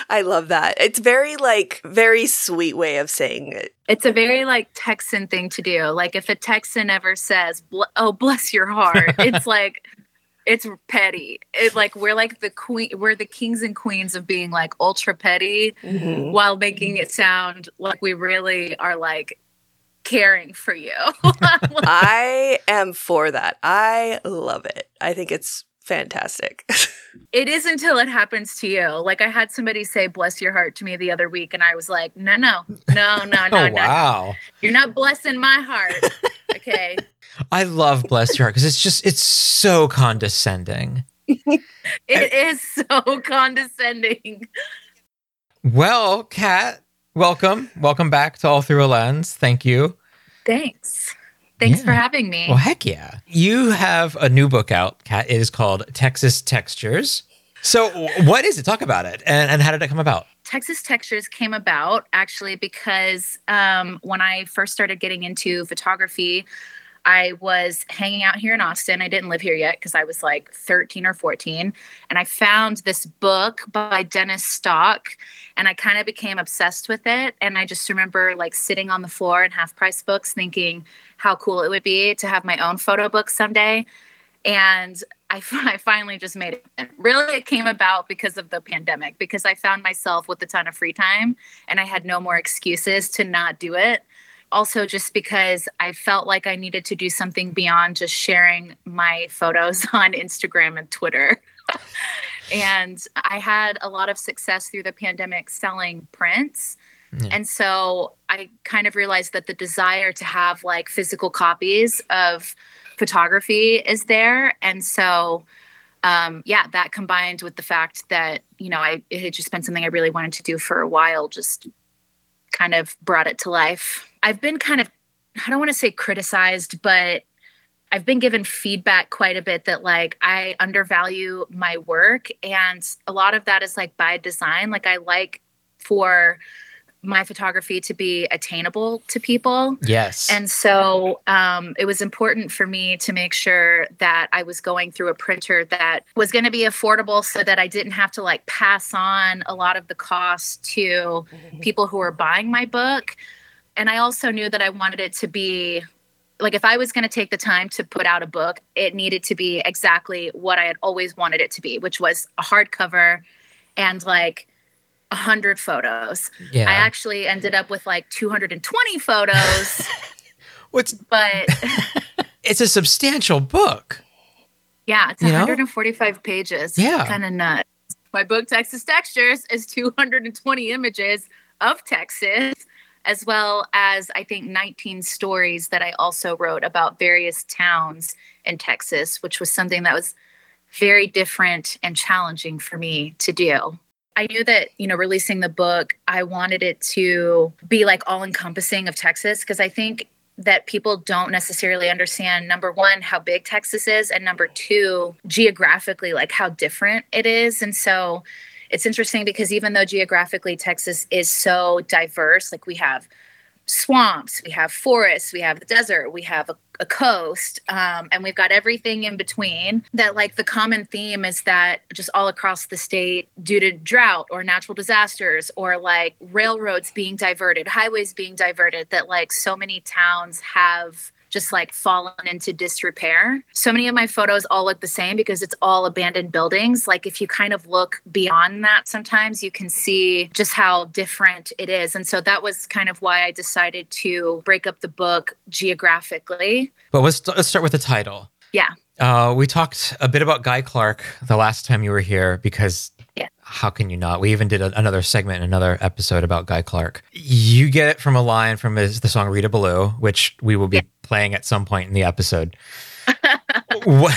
I love that. It's very like very sweet way of saying it. It's a very like Texan thing to do. Like if a Texan ever says, "Oh, bless your heart," *laughs* it's like it's petty. It like we're like the queen, we're the kings and queens of being like ultra petty, Mhm. while making it sound like we really are like caring for you. *laughs* I am for that. I love it. I think it's fantastic. *laughs* it is until it happens to you. Like I had somebody say "bless your heart" to me the other week, and I was like, "No, no, no, no, no, *laughs* oh, no. wow. You're not blessing my heart." Okay. I love Bless Your Heart because it's just, it's so condescending. *laughs* It is so condescending. Well, Kat, welcome. Welcome back to All Through a Lens. Thank you. Thanks. Thanks for having me. Well, heck yeah. You have a new book out, Kat. It is called Texas Textures. So, what is it? Talk about it. And, and how did it come about? Texas Textures came about actually because um, when I first started getting into photography, I was hanging out here in Austin. I didn't live here yet because I was like 13 or 14. And I found this book by Dennis Stock and I kind of became obsessed with it. And I just remember like sitting on the floor in half price books thinking how cool it would be to have my own photo book someday. And I, *laughs* I finally just made it. Really, it came about because of the pandemic, because I found myself with a ton of free time and I had no more excuses to not do it. Also, just because I felt like I needed to do something beyond just sharing my photos *laughs* on Instagram and Twitter. and I had a lot of success through the pandemic selling prints. And so I kind of realized that the desire to have like physical copies of photography is there. And so um, yeah, that combined with the fact that, you know, I, it had just been something I really wanted to do for a while, just kind of brought it to life. I've been kind of, I don't want to say criticized, but I've been given feedback quite a bit that like I undervalue my work. And a lot of that is like by design. Like I like for my photography to be attainable to people. Yes. And so um, it was important for me to make sure that I was going through a printer that was going to be affordable so that I didn't have to like pass on a lot of the costs to people who are buying my book. And I also knew that I wanted it to be like if I was going to take the time to put out a book, it needed to be exactly what I had always wanted it to be, which was a hardcover and like a hundred photos. Yeah. I actually ended up with like 220 photos. *laughs* What's but *laughs* it's a substantial book. yeah, it's You know? 145 pages. Yeah. Kind of nuts. My book Texas Textures is 220 images of Texas as well as I think 19 stories that I also wrote about various towns in Texas, which was something that was very different and challenging for me to do. I knew that, you know, releasing the book, I wanted it to be like all encompassing of Texas because I think that people don't necessarily understand number one, how big Texas is, and number two, geographically, like how different it is. And so it's interesting because even though geographically Texas is so diverse, like we have swamps, we have forests, we have the desert, we have a, a coast, um, and we've got everything in between. That, like, the common theme is that just all across the state, due to drought or natural disasters or like railroads being diverted, highways being diverted, that like so many towns have just like fallen into disrepair. So many of my photos all look the same because it's all abandoned buildings. Like if you kind of look beyond that sometimes you can see just how different it is. And so that was kind of why I decided to break up the book geographically. But let's let's start with the title. Yeah. Uh, we talked a bit about Guy Clark the last time you were here because. How can you not? We even did a, another segment, another episode about Guy Clark. You get it from a line from his, the song Rita Ballou, which we will be playing at some point in the episode. *laughs* what?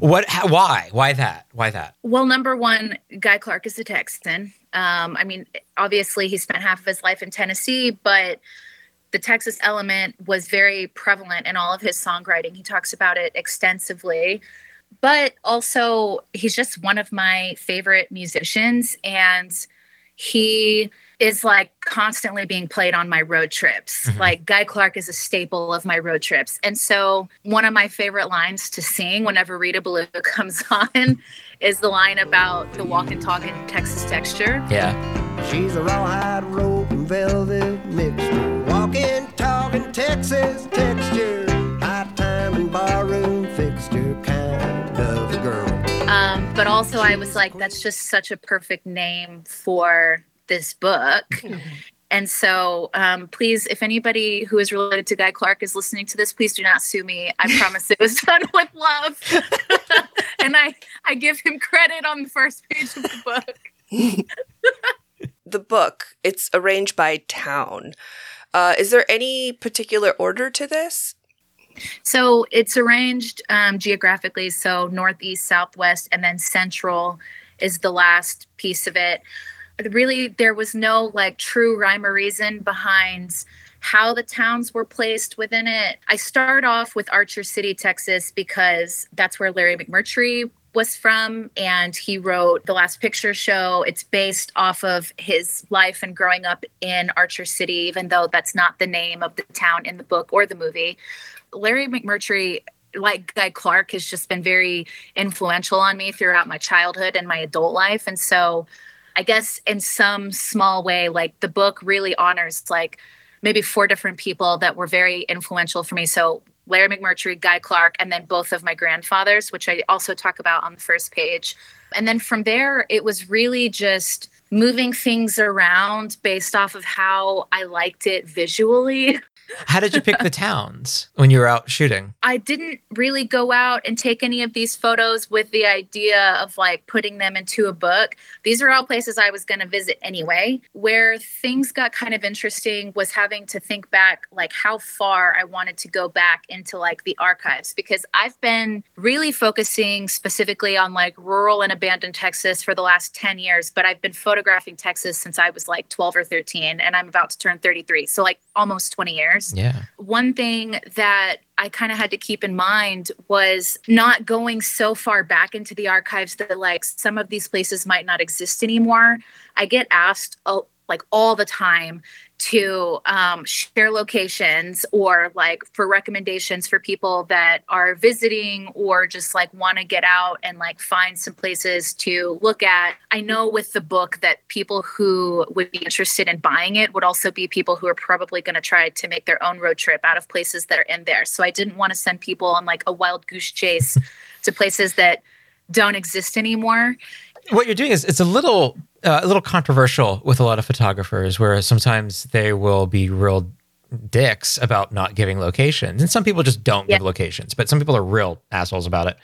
What? How, why? Why that? Why that? Well, number one, Guy Clark is a Texan. Um, I mean, obviously, he spent half of his life in Tennessee, but the Texas element was very prevalent in all of his songwriting. He talks about it extensively. But also, he's just one of my favorite musicians. And he is like constantly being played on my road trips. Mhm. Like, Guy Clark is a staple of my road trips. And so, one of my favorite lines to sing whenever Rita Ballou *laughs* comes on is the line about the walk and talk in Texas texture. Yeah. She's a rawhide rope and velvet mixture. Walking, talking Texas texture. High time and barroom fixture but also, I was like, that's just such a perfect name for this book. And so, um, please, if anybody who is related to Guy Clark is listening to this, please do not sue me. I *laughs* promise it was done with love. *laughs* and I, I give him credit on the first page of the book. *laughs* the book, it's arranged by town. Uh, is there any particular order to this? So it's arranged um, geographically. So northeast, southwest, and then central is the last piece of it. Really, there was no like true rhyme or reason behind how the towns were placed within it. I start off with Archer City, Texas, because that's where Larry McMurtry was from and he wrote the last picture show it's based off of his life and growing up in archer city even though that's not the name of the town in the book or the movie larry mcmurtry like guy clark has just been very influential on me throughout my childhood and my adult life and so i guess in some small way like the book really honors like maybe four different people that were very influential for me so Larry McMurtry, Guy Clark, and then both of my grandfathers, which I also talk about on the first page. And then from there, it was really just moving things around based off of how I liked it visually. *laughs* How did you pick the towns when you were out shooting? I didn't really go out and take any of these photos with the idea of like putting them into a book. These are all places I was going to visit anyway. Where things got kind of interesting was having to think back like how far I wanted to go back into like the archives because I've been really focusing specifically on like rural and abandoned Texas for the last 10 years, but I've been photographing Texas since I was like 12 or 13 and I'm about to turn 33. So like almost 20 years. Yeah. One thing that I kind of had to keep in mind was not going so far back into the archives that like some of these places might not exist anymore. I get asked like all the time to um, share locations or like for recommendations for people that are visiting or just like want to get out and like find some places to look at. I know with the book that people who would be interested in buying it would also be people who are probably going to try to make their own road trip out of places that are in there. So I didn't want to send people on like a wild goose chase *laughs* to places that don't exist anymore. What you're doing is it's a little uh, a little controversial with a lot of photographers, where sometimes they will be real dicks about not giving locations, and some people just don't give locations, but some people are real assholes about it.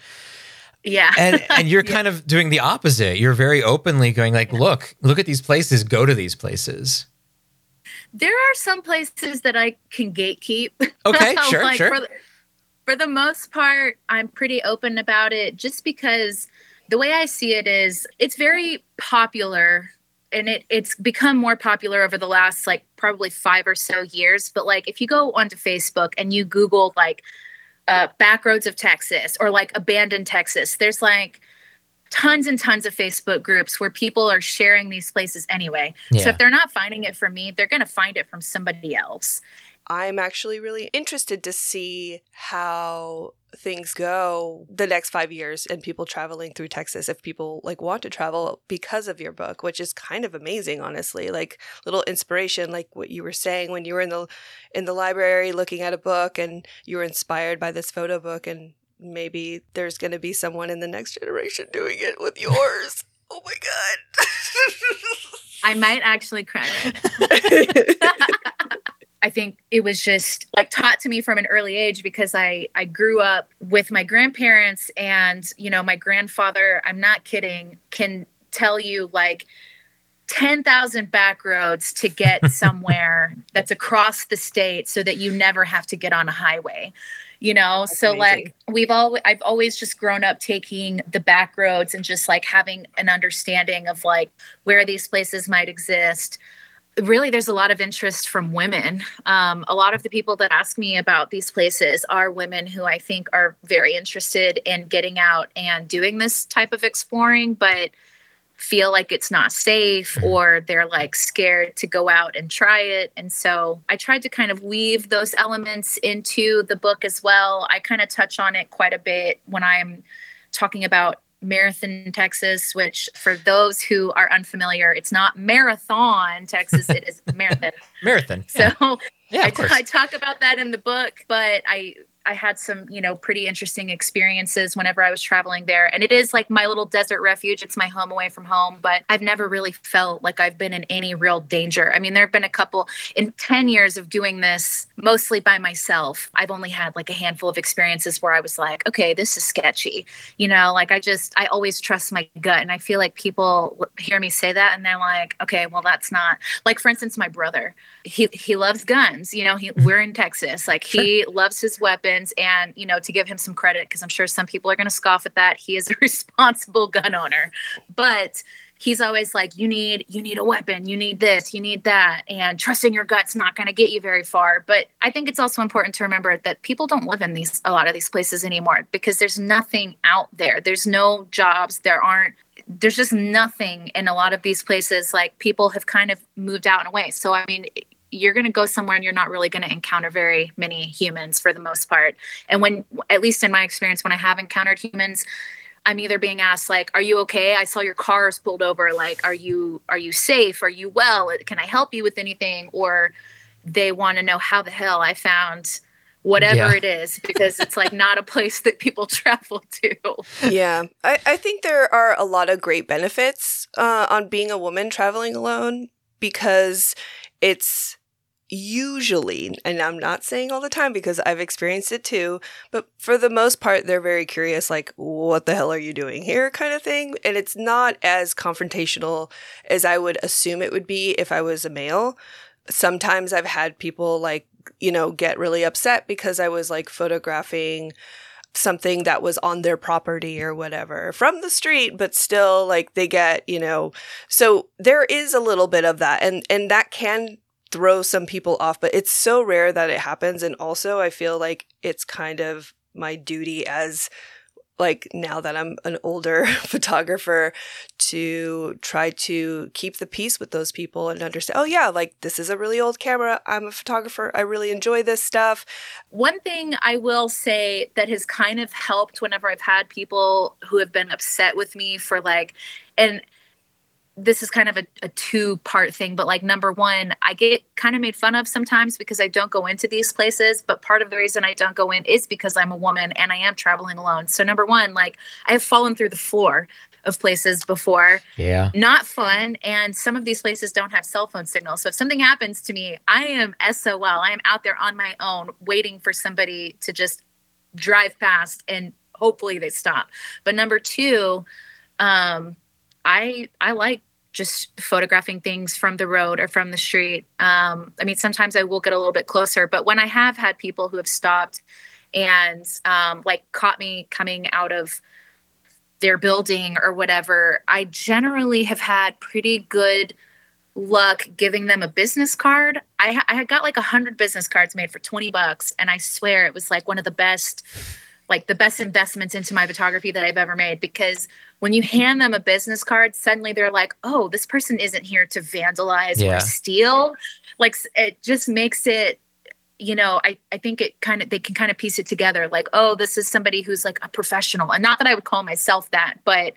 Yeah. and and *laughs* you're kind of doing the opposite. You're very openly going like, look, look at these places, go to these places. There are some places that I can gatekeep. *laughs* Okay, *laughs* sure, sure. For the, for the most part, I'm pretty open about it just because the way I see it is it's very popular and it, it's become more popular over the last like probably five or so years. But like if you go onto Facebook and you Google like uh, back roads of Texas or like abandoned Texas, there's like tons and tons of Facebook groups where people are sharing these places anyway. So if they're not finding it from me, they're going to find it from somebody else. I'm actually really interested to see how things go the next five years and people traveling through Texas if people like want to travel because of your book, which is kind of amazing, honestly. Like little inspiration, like what you were saying when you were in the in the library looking at a book and you were inspired by this photo book and maybe there's gonna be someone in the next generation doing it with yours. oh my god. I might actually it. *laughs* *laughs* I think it was just like taught to me from an early age because I I grew up with my grandparents and you know my grandfather I'm not kidding can tell you like 10,000 back roads to get *laughs* somewhere that's across the state so that you never have to get on a highway you know? So like we've all i've always just grown up taking the back roads and just like having an understanding of like where these places might exist really there's a lot of interest from women um, a lot of the people that ask me about these places are women who i think are very interested in getting out and doing this type of exploring but feel like it's not safe or they're like scared to go out and try it. And so I tried to kind of weave those elements into the book as well. I kind of touch on it quite a bit when I'm talking about Marathon, Texas, which for those who are unfamiliar, it's not Marathon, Texas, it is *laughs* Marathon. Marathon. So Yeah, I, of course. I talk about that in the book, but I I had some, you know, pretty interesting experiences whenever I was traveling there. And it is like my little desert refuge. It's my home away from home, but I've never really felt like I've been in any real danger. I mean, there have been a couple in 10 years of doing this mostly by myself. I've only had like a handful of experiences where I was like, okay, this is sketchy. You know, like I just, I always trust my gut. And I feel like people hear me say that and they're like, okay, well, that's not like, for instance, my brother, he, he loves guns. You know, he, we're in Texas. Like he loves his weapons. And, you know, to give him some credit, because I'm sure some people are going to scoff at that, he is a *laughs* responsible gun owner. But he's always like you need you need a weapon. You need this. You need that. And trusting your gut's not going to get you very far. But i think it's also important to remember that people don't live in these a lot of these places anymore because there's nothing out there. There's no jobs. There aren't there's just nothing in a lot of these places. Like people have kind of moved out and away so i mean you're going to go somewhere and you're not really going to encounter very many humans for the most part and when at least in my experience when i have encountered humans I'm either being asked like, "Are you okay? I saw your cars pulled over. Like, are you are you safe? Are you well? Can I help you with anything?" Or they want to know how the hell I found whatever Yeah. it is because it's like not a place that people *laughs* travel to. yeah, I, I think there are a lot of great benefits uh, on being a woman traveling alone because it's usually, and I'm not saying all the time because I've experienced it too, but for the most part, they're very curious, like, what the hell are you doing here, kind of thing. And it's not as confrontational as I would assume it would be if I was a male. Sometimes I've had people like, you know, get really upset because I was like photographing something that was on their property or whatever from the street but still like they get you know so there is a little bit of that and and that can throw some people off but it's so rare that it happens and also i feel like it's kind of my duty as like now that I'm an older *laughs* photographer to try to keep the peace with those people and understand, oh yeah, like this is a really old camera. I'm a photographer. I really enjoy this stuff. One thing I will say that has kind of helped whenever I've had people who have been upset with me for like, and this is kind of a, a two part thing, but like number one, I get kind of made fun of sometimes because I don't go into these places. But part of the reason I don't go in is because I'm a woman and I am traveling alone. So, number one, like I have fallen through the floor of places before. Yeah. Not fun. And some of these places don't have cell phone signal. So if something happens to me, I am SOL. I am out there on my own waiting for somebody to just drive past and hopefully they stop. But number two, um, I I like just photographing things from the road or from the street. Um, I mean, sometimes I will get a little bit closer, but when I have had people who have stopped and um, like caught me coming out of their building or whatever, I generally have had pretty good luck giving them a business card. I, I had got like a hundred business cards made for 20 bucks. And I swear it was like one of the best, like the best investments into my photography that I've ever made because when you hand them a business card, suddenly they're like, oh, this person isn't here to vandalize Yeah. or steal. Like it just makes it, you know, I, I think it kind of, they can kind of piece it together like, oh, this is somebody who's like a professional. And not that I would call myself that, but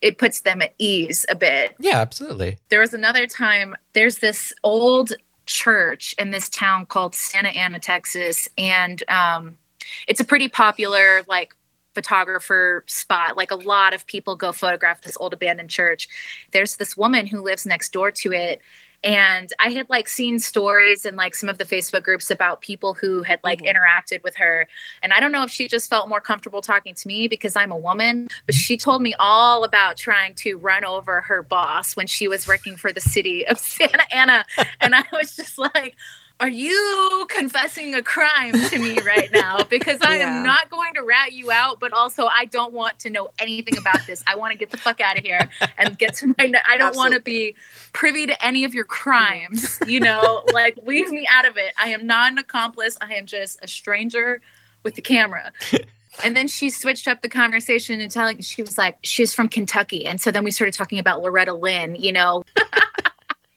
it puts them at ease a bit. Yeah, absolutely. There was another time, there's this old church in this town called Santa Ana, Texas. And um, it's a pretty popular, like, photographer spot. Like, a lot of people go photograph this old abandoned church. There's this woman who lives next door to it. And I had like seen stories in like some of the Facebook groups about people who had like mm-hmm. interacted with her. And I don't know if she just felt more comfortable talking to me because I'm a woman, but she told me all about trying to run over her boss when she was working for the city of *laughs* Santa Ana. And I was just like, are you confessing a crime to me right now? *laughs* Because I Yeah. am not going to rat you out, but also I don't want to know anything about this. I want to get the fuck out of here and get to my. I don't want to be privy to any of your crimes. *laughs* You know, like leave me out of it. I am not an accomplice. I am just a stranger with the camera. *laughs* And then she switched up the conversation and telling she was like, she's from Kentucky. And so then we started talking about Loretta Lynn, you know.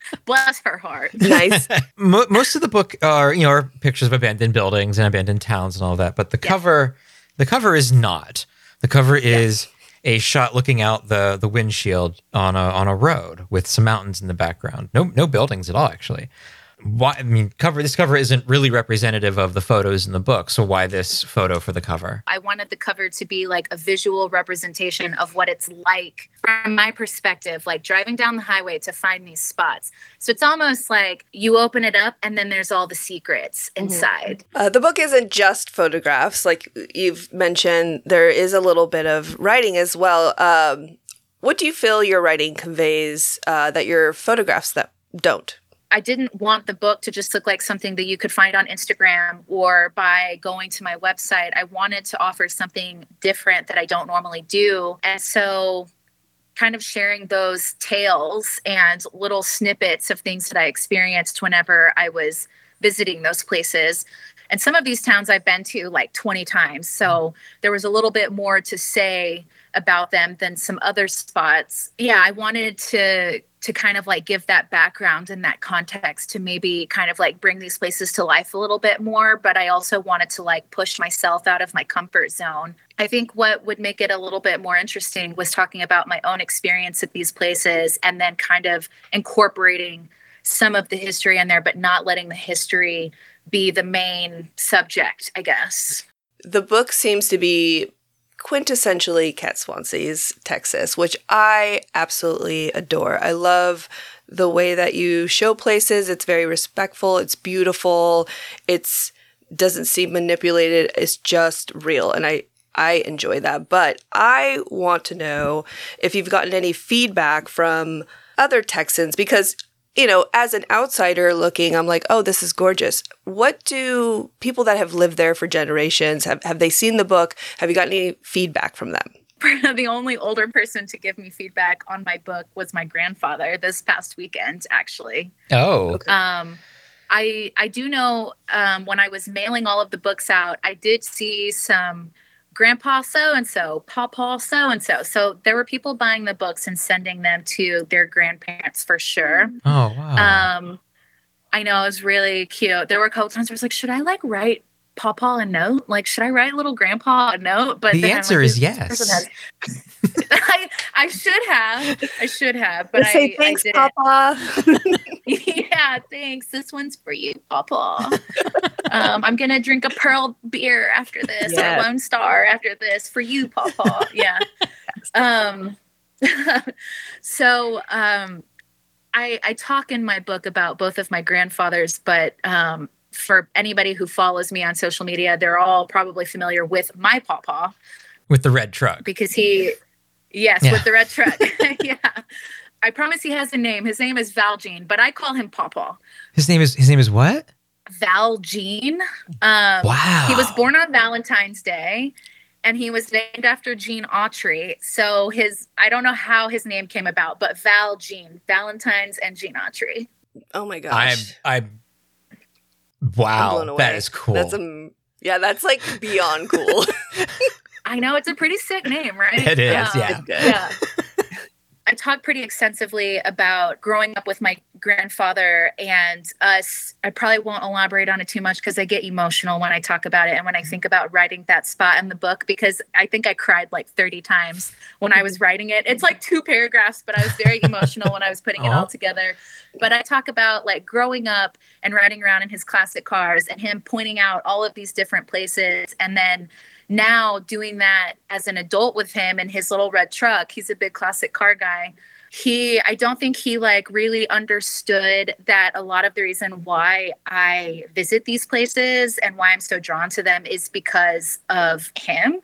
*laughs* Bless her heart. *laughs* Mo- most of the book are you know are pictures of abandoned buildings and abandoned towns and all that, but the cover the cover is not. The cover is a shot looking out the the windshield on a on a road with some mountains in the background. No no buildings at all actually. Why I mean cover this cover isn't really representative of the photos in the book, so why this photo for the cover? I wanted the cover to be like a visual representation of what it's like from my perspective, like driving down the highway to find these spots. So it's almost like you open it up and then there's all the secrets inside. Uh, the book isn't just photographs, like you've mentioned. There is a little bit of writing as well. Um, what do you feel your writing conveys uh, that your photographs that don't? I didn't want the book to just look like something that you could find on Instagram or by going to my website. I wanted to offer something different that I don't normally do. And so, kind of sharing those tales and little snippets of things that I experienced whenever I was visiting those places. And some of these towns I've been to like 20 times. So, mm-hmm. there was a little bit more to say about them than some other spots. Yeah, I wanted to to kind of like give that background and that context to maybe kind of like bring these places to life a little bit more, but I also wanted to like push myself out of my comfort zone. I think what would make it a little bit more interesting was talking about my own experience at these places and then kind of incorporating some of the history in there, but not letting the history be the main subject, I guess. The book seems to be quintessentially Kat Swansea's Texas, which I absolutely adore. I love the way that you show places. It's very respectful. It's beautiful. It's doesn't seem manipulated. It's just real, and I I enjoy that. But I want to know if you've gotten any feedback from other Texans because you know, as an outsider looking, I'm like, oh, this is gorgeous. What do people that have lived there for generations have have they seen the book? Have you gotten any feedback from them? *laughs* the only older person to give me feedback on my book was my grandfather this past weekend, actually. Oh. Um, I I do know um, when I was mailing all of the books out, I did see some grandpa so and so, papa so and so. So there were people buying the books and sending them to their grandparents for sure. Oh wow. Um, I know it was really cute. There were a couple times where I was like, should I like write Pawpaw a note? Like, should I write little grandpa a note? But The answer like, is yes. Person has- *laughs* I, I should have. I should have, but Let's say I, thanks, I didn't. Papa. *laughs* yeah, thanks. This one's for you, Papa. um, I'm gonna drink a pearl beer after this, Yes. or Lone Star after this for you, Papa. Yeah. um, *laughs* so um, I I talk in my book about both of my grandfathers, but um, for anybody who follows me on social media, they're all probably familiar with my Papa With the red truck. because he, yes, Yeah. with the red truck. *laughs* *laughs* yeah. I promise he has a name. His name is Valjean, but I call him Pawpaw. His name is his name is what? Valjean. Um, Wow. He was born on Valentine's Day and he was named after Gene Autry. So his, I don't know how his name came about, but Valjean, Valentine's and Gene Autry. Oh my gosh. I'm I'm wow. blown away. That is cool. That's um, yeah, that's like beyond cool. *laughs* I know it's a pretty sick name, right? It is, Um, yeah. yeah. I talk pretty extensively about growing up with my grandfather and us. I probably won't elaborate on it too much because I get emotional when I talk about it and when I think about writing that spot in the book because I think I cried like 30 times when I was writing it. It's like two paragraphs, but I was very emotional when I was putting it all together. But I talk about like growing up and riding around in his classic cars and him pointing out all of these different places and then now doing that as an adult with him in his little red truck he's a big classic car guy. He i don't think he like really understood that a lot of the reason why i visit these places and why i'm so drawn to them is because of him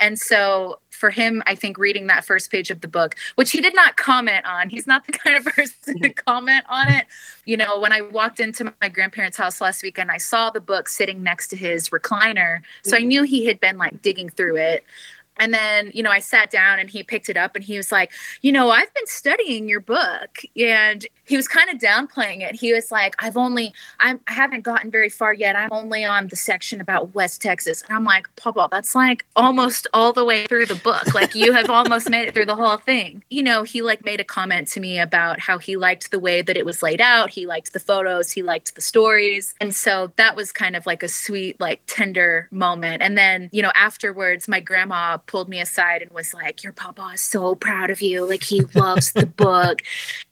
and so for him i think reading that first page of the book which he did not comment on he's not the kind of person to mm-hmm. comment on it. You know when i walked into my grandparents house last weekend i saw the book sitting next to his recliner so i mm-hmm. knew he had been like digging through it. And then, you know, I sat down and he picked it up and he was like, you know, I've been studying your book. And he was kind of downplaying it. He was like, I've only, I'm, I haven't gotten very far yet. I'm only on the section about West Texas. And I'm like, Papa, that's like almost all the way through the book. Like you have almost made it through the whole thing. You know, he like made a comment to me about how he liked the way that it was laid out. He liked the photos. He liked the stories. And so that was kind of like a sweet, like tender moment. And then, you know, afterwards, my grandma pulled me aside and was like, Your papa is so proud of you. Like he loves the book.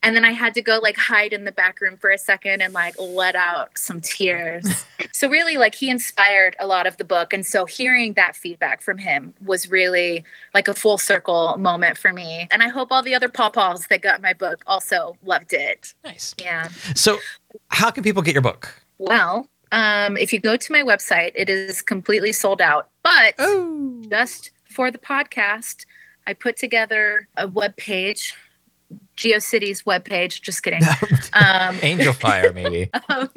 And then I had to go like hide in the back room for a second and like let out some tears. *laughs* so really like he inspired a lot of the book. And so hearing that feedback from him was really like a full circle moment for me. And I hope all the other pawpaws that got my book also loved it. Nice. Yeah. So, how can people get your book? Well, um, if you go to my website, it is completely sold out. But just for the podcast, I put together a web page, GeoCities webpage. Just kidding. *laughs* Um, Angelfire, maybe. *laughs* um,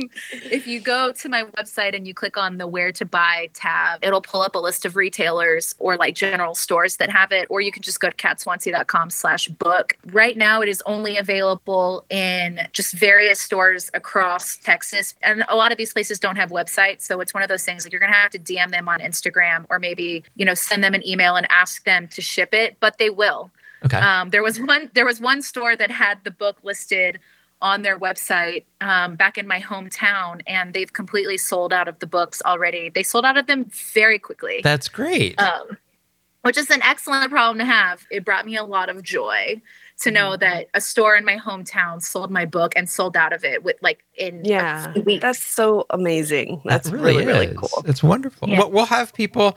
if you go to my website and you click on the where to buy tab, it'll pull up a list of retailers or like general stores that have it, or you can just go to catswansea.com slash book. Right now it is only available in just various stores across Texas. And a lot of these places don't have websites. So it's one of those things like you're gonna have to DM them on Instagram or maybe, you know, send them an email and ask them to ship it, but they will. Okay. Um, there was one there was one store that had the book listed on their website um, back in my hometown, and they've completely sold out of the books already. They sold out of them very quickly. That's great. um, which is an excellent problem to have. It brought me a lot of joy to Mm-hmm. know that a store in my hometown sold my book and sold out of it with like in a Yeah, few weeks. that's so amazing. That That's really, really, cool. It's wonderful. Yeah. We'll, we'll have people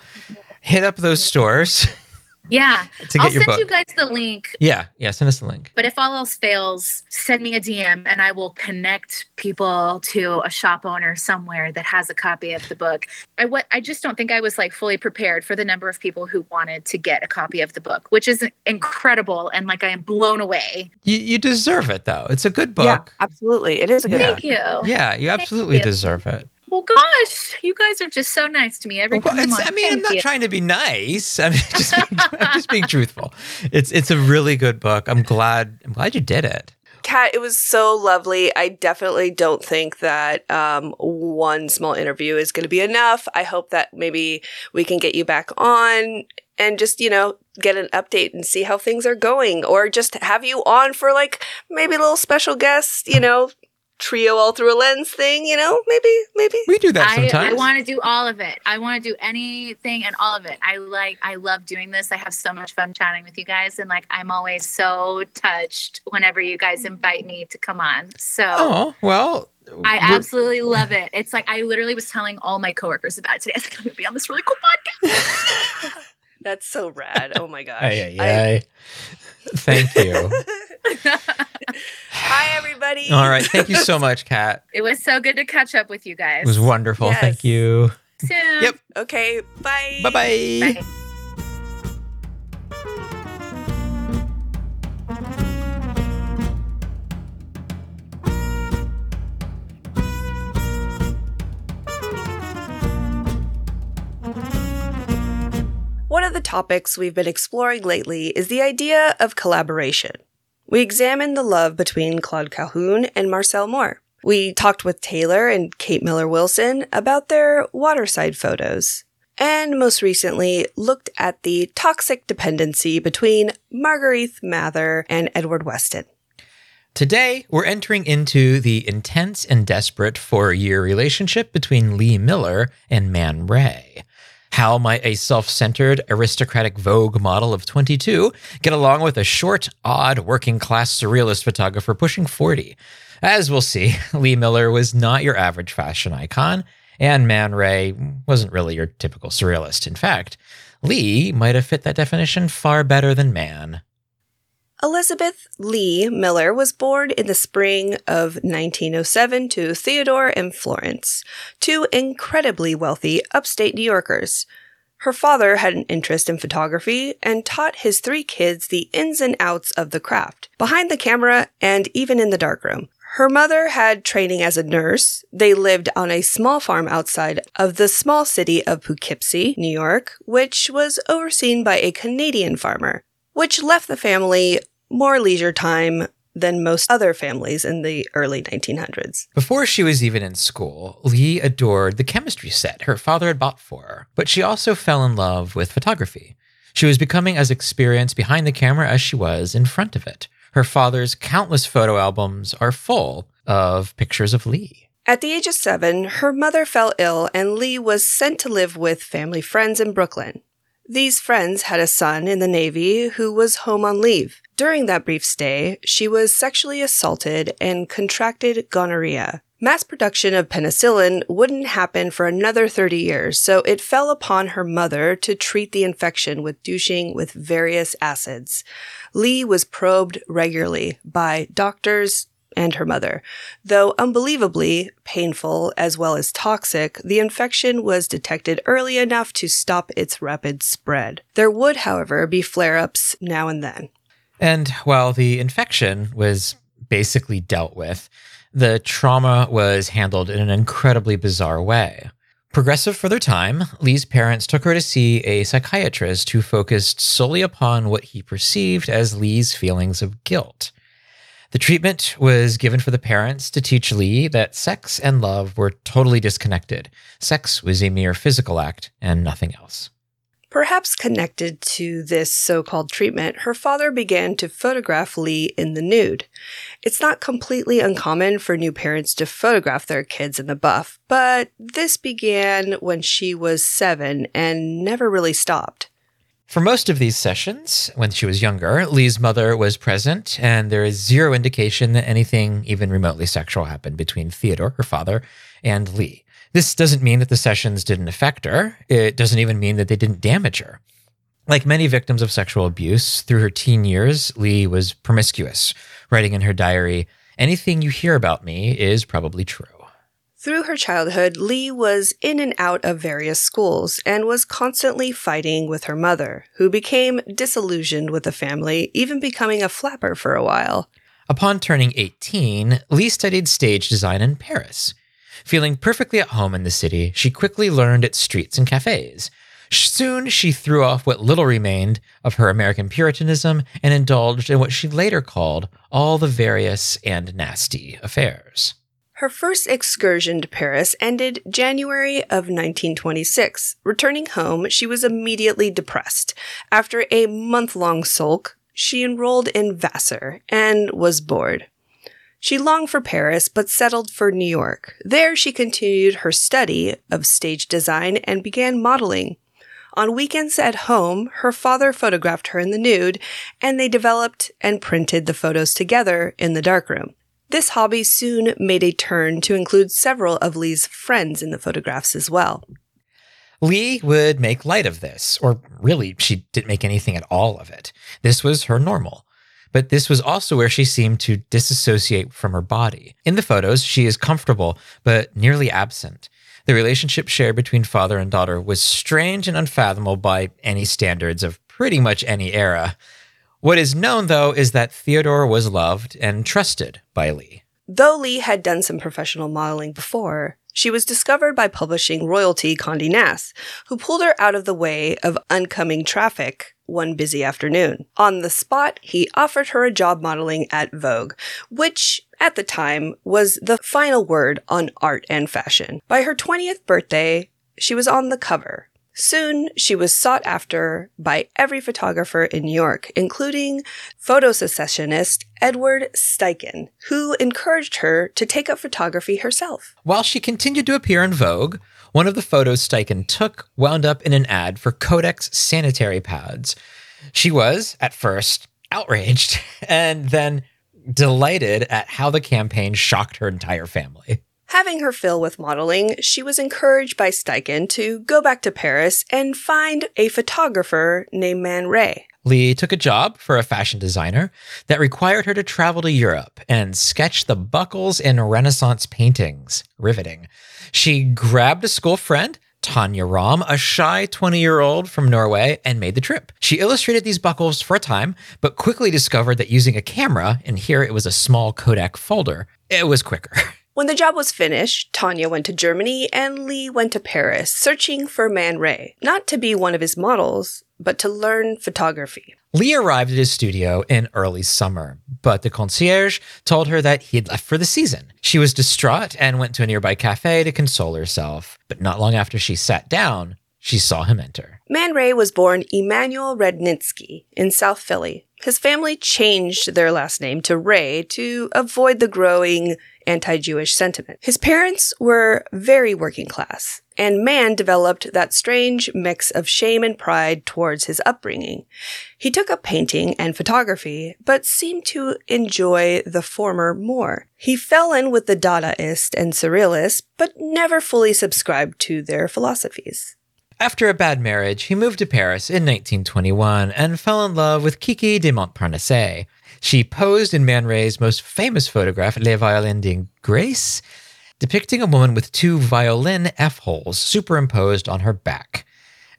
hit up those stores *laughs* Yeah. To get I'll your send you guys the link. Yeah, yeah. Send us the link. But if all else fails, send me a DM and I will connect people to a shop owner somewhere that has a copy of the book. I what I just don't think I was like fully prepared for the number of people who wanted to get a copy of the book, which is incredible and like I am blown away. You you deserve it though. It's a good book. Yeah, absolutely. It is a good Yeah. Thank you. Yeah, you absolutely you. deserve it. Well, gosh, you guys are just so nice to me every Well, time. I'm it's. I mean, I'm not you. trying to be nice. I'm just *laughs* being, I'm just being truthful. It's it's a really good book. I'm glad I'm glad you did it. Kat, it was so lovely. I definitely don't think that um, one small interview is going to be enough. I hope that maybe we can get you back on and just, you know, get an update and see how things are going, or just have you on for like maybe a little special guest, you know, trio all through a lens thing, you know, maybe, maybe. We do that I, sometimes. I want to do all of it. I want to do anything and all of it. I like, I love doing this. I have so much fun chatting with you guys. And like, I'm always so touched whenever you guys invite me to come on. So oh well. I absolutely love it. It's like, I literally was telling all my coworkers about it today. I was like, I'm going to be on this really cool podcast. *laughs* That's so rad. Oh my *laughs* gosh. Ay, ay, ay. Thank you. *laughs* Hi, everybody. All right. Thank you so *laughs* much, Kat. it was so good to catch up with you guys. It was wonderful. Yes. Thank you. Soon. Yep. Okay, bye. Bye-bye. Bye. One of the topics we've been exploring lately is the idea of collaboration. We examined the love between Claude Cahun and Marcel Moore. We talked with Taylor and Kate Miller Wilson about their waterside photos. And most recently, looked at the toxic dependency between Margrethe Mather and Edward Weston. Today, we're entering into the intense and desperate four year relationship between Lee Miller and Man Ray. How might a self centered, aristocratic Vogue model of 22 get along with a short, odd, working class surrealist photographer pushing 40? As we'll see, *laughs* Lee Miller was not your average fashion icon, and Man Ray wasn't really your typical surrealist. In fact, Lee might have fit that definition far better than Man. Elizabeth Lee Miller was born in the spring of 1907 to Theodore and Florence, two incredibly wealthy upstate New Yorkers. Her father had an interest in photography and taught his three kids the ins and outs of the craft, behind the camera and even in the darkroom. Her mother had training as a nurse. They lived on a small farm outside of the small city of Poughkeepsie, New York, which was overseen by a Canadian farmer which left the family more leisure time than most other families in the early 1900s. Before she was even in school, Lee adored the chemistry set her father had bought for her, but she also fell in love with photography. She was becoming as experienced behind the camera as she was in front of it. Her father's countless photo albums are full of pictures of Lee. At the age of seven, her mother fell ill and Lee was sent to live with family friends in Brooklyn. These friends had a son in the Navy who was home on leave. During that brief stay, she was sexually assaulted and contracted gonorrhea. Mass production of penicillin wouldn't happen for another 30 years, so it fell upon her mother to treat the infection with douching with various acids. Lee was probed regularly by doctors, and her mother. Though unbelievably painful as well as toxic, the infection was detected early enough to stop its rapid spread. There would, however, be flare ups now and then. And while the infection was basically dealt with, the trauma was handled in an incredibly bizarre way. Progressive for their time, Lee's parents took her to see a psychiatrist who focused solely upon what he perceived as Lee's feelings of guilt. The treatment was given for the parents to teach Lee that sex and love were totally disconnected. Sex was a mere physical act and nothing else. Perhaps connected to this so called treatment, her father began to photograph Lee in the nude. It's not completely uncommon for new parents to photograph their kids in the buff, but this began when she was seven and never really stopped. For most of these sessions, when she was younger, Lee's mother was present, and there is zero indication that anything even remotely sexual happened between Theodore, her father, and Lee. This doesn't mean that the sessions didn't affect her. It doesn't even mean that they didn't damage her. Like many victims of sexual abuse, through her teen years, Lee was promiscuous, writing in her diary, Anything you hear about me is probably true. Through her childhood, Lee was in and out of various schools and was constantly fighting with her mother, who became disillusioned with the family, even becoming a flapper for a while. Upon turning 18, Lee studied stage design in Paris. Feeling perfectly at home in the city, she quickly learned its streets and cafes. Soon she threw off what little remained of her American Puritanism and indulged in what she later called all the various and nasty affairs. Her first excursion to Paris ended January of 1926. Returning home, she was immediately depressed. After a month long sulk, she enrolled in Vassar and was bored. She longed for Paris, but settled for New York. There, she continued her study of stage design and began modeling. On weekends at home, her father photographed her in the nude, and they developed and printed the photos together in the darkroom. This hobby soon made a turn to include several of Lee's friends in the photographs as well. Lee would make light of this, or really, she didn't make anything at all of it. This was her normal. But this was also where she seemed to disassociate from her body. In the photos, she is comfortable, but nearly absent. The relationship shared between father and daughter was strange and unfathomable by any standards of pretty much any era. What is known, though, is that Theodore was loved and trusted by Lee. Though Lee had done some professional modeling before, she was discovered by publishing royalty Condé Nast, who pulled her out of the way of oncoming traffic one busy afternoon. On the spot, he offered her a job modeling at Vogue, which at the time was the final word on art and fashion. By her 20th birthday, she was on the cover. Soon, she was sought after by every photographer in New York, including photo secessionist Edward Steichen, who encouraged her to take up photography herself. While she continued to appear in Vogue, one of the photos Steichen took wound up in an ad for Kotex sanitary pads. She was, at first, outraged *laughs* and then delighted at how the campaign shocked her entire family. Having her fill with modeling, she was encouraged by Steichen to go back to Paris and find a photographer named Man Ray. Lee took a job for a fashion designer that required her to travel to Europe and sketch the buckles in Renaissance paintings. Riveting. She grabbed a school friend, Tanya Ramm, a shy 20 year old from Norway, and made the trip. She illustrated these buckles for a time, but quickly discovered that using a camera, and here it was a small Kodak folder, it was quicker. *laughs* When the job was finished, Tanya went to Germany and Lee went to Paris, searching for Man Ray, not to be one of his models, but to learn photography. Lee arrived at his studio in early summer, but the concierge told her that he had left for the season. She was distraught and went to a nearby cafe to console herself. But not long after she sat down, she saw him enter. Man Ray was born Emanuel Radnitzky in South Philly. His family changed their last name to Ray to avoid the growing anti Jewish sentiment. His parents were very working class, and Man developed that strange mix of shame and pride towards his upbringing. He took up painting and photography, but seemed to enjoy the former more. He fell in with the Dadaist and Surrealists, but never fully subscribed to their philosophies. After a bad marriage, he moved to Paris in 1921 and fell in love with Kiki de Montparnasse. She posed in Man Ray's most famous photograph, Les Violins de Grace, depicting a woman with two violin F holes superimposed on her back.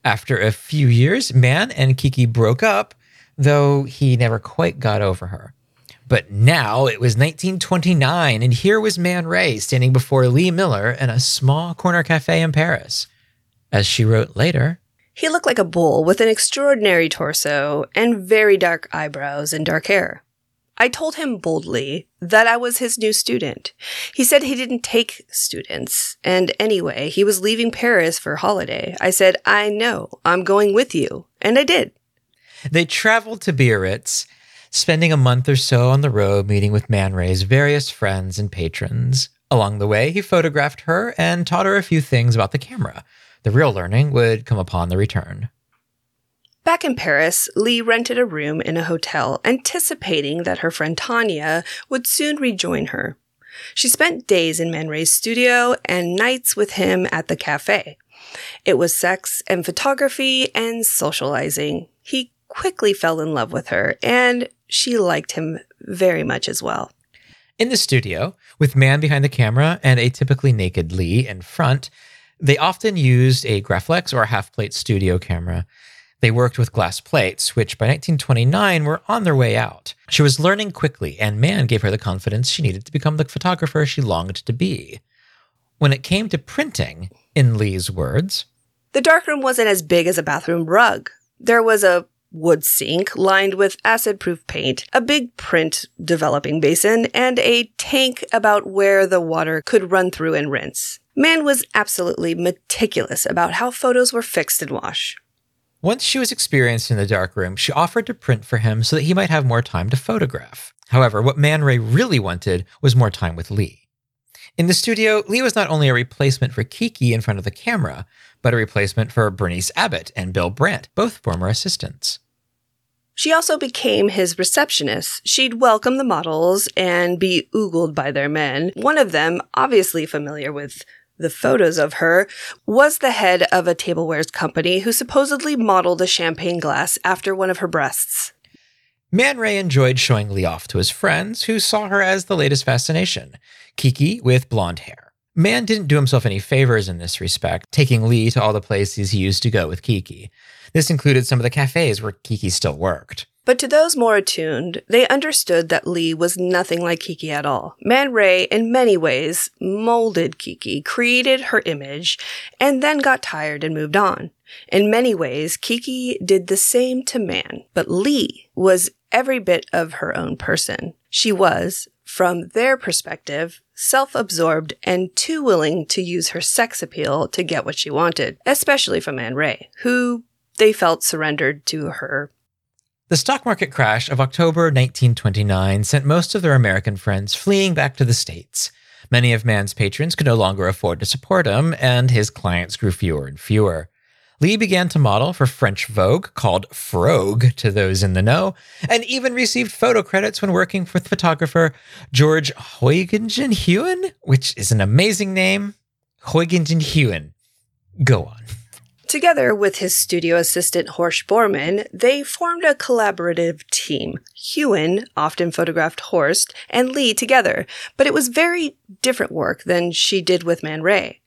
After a few years, Man and Kiki broke up, though he never quite got over her. But now it was 1929, and here was Man Ray standing before Lee Miller in a small corner cafe in Paris. As she wrote later, He looked like a bull with an extraordinary torso and very dark eyebrows and dark hair. I told him boldly that I was his new student. He said he didn't take students, and anyway, he was leaving Paris for holiday. I said, I know, I'm going with you. And I did. They traveled to Biarritz, spending a month or so on the road meeting with Man Ray's various friends and patrons. Along the way, he photographed her and taught her a few things about the camera. The real learning would come upon the return. Back in Paris, Lee rented a room in a hotel, anticipating that her friend Tanya would soon rejoin her. She spent days in Man Ray's studio and nights with him at the cafe. It was sex and photography and socializing. He quickly fell in love with her, and she liked him very much as well. In the studio, with man behind the camera and a typically naked Lee in front, they often used a Graflex or a half plate studio camera. They worked with glass plates, which by 1929 were on their way out. She was learning quickly, and man gave her the confidence she needed to become the photographer she longed to be. When it came to printing, in Lee's words, The darkroom wasn't as big as a bathroom rug. There was a wood sink lined with acid proof paint, a big print developing basin, and a tank about where the water could run through and rinse. Man was absolutely meticulous about how photos were fixed and washed. Once she was experienced in the darkroom, she offered to print for him so that he might have more time to photograph. However, what Man Ray really wanted was more time with Lee. In the studio, Lee was not only a replacement for Kiki in front of the camera, but a replacement for Berenice Abbott and Bill Brandt, both former assistants. She also became his receptionist. She'd welcome the models and be oogled by their men. One of them, obviously familiar with the photos of her, was the head of a tablewares company who supposedly modeled a champagne glass after one of her breasts. Man Ray enjoyed showing Lee off to his friends, who saw her as the latest fascination Kiki with blonde hair. Man didn't do himself any favors in this respect, taking Lee to all the places he used to go with Kiki. This included some of the cafes where Kiki still worked. But to those more attuned, they understood that Lee was nothing like Kiki at all. Man Ray, in many ways, molded Kiki, created her image, and then got tired and moved on. In many ways, Kiki did the same to Man, but Lee was every bit of her own person. She was, from their perspective, self absorbed and too willing to use her sex appeal to get what she wanted, especially from Man Ray, who they felt surrendered to her The stock market crash of October 1929 sent most of their American friends fleeing back to the States. Many of Man's patrons could no longer afford to support him, and his clients grew fewer and fewer. Lee began to model for French Vogue, called Frogue to those in the know, and even received photo credits when working with photographer George Hoyningen-Huene, which is an amazing name. Hoyningen-Huene. Go on. Together with his studio assistant Horst Bohrmann, they formed a collaborative team. Huene often photographed Horst and Lee together, but it was very different work than she did with Man Ray.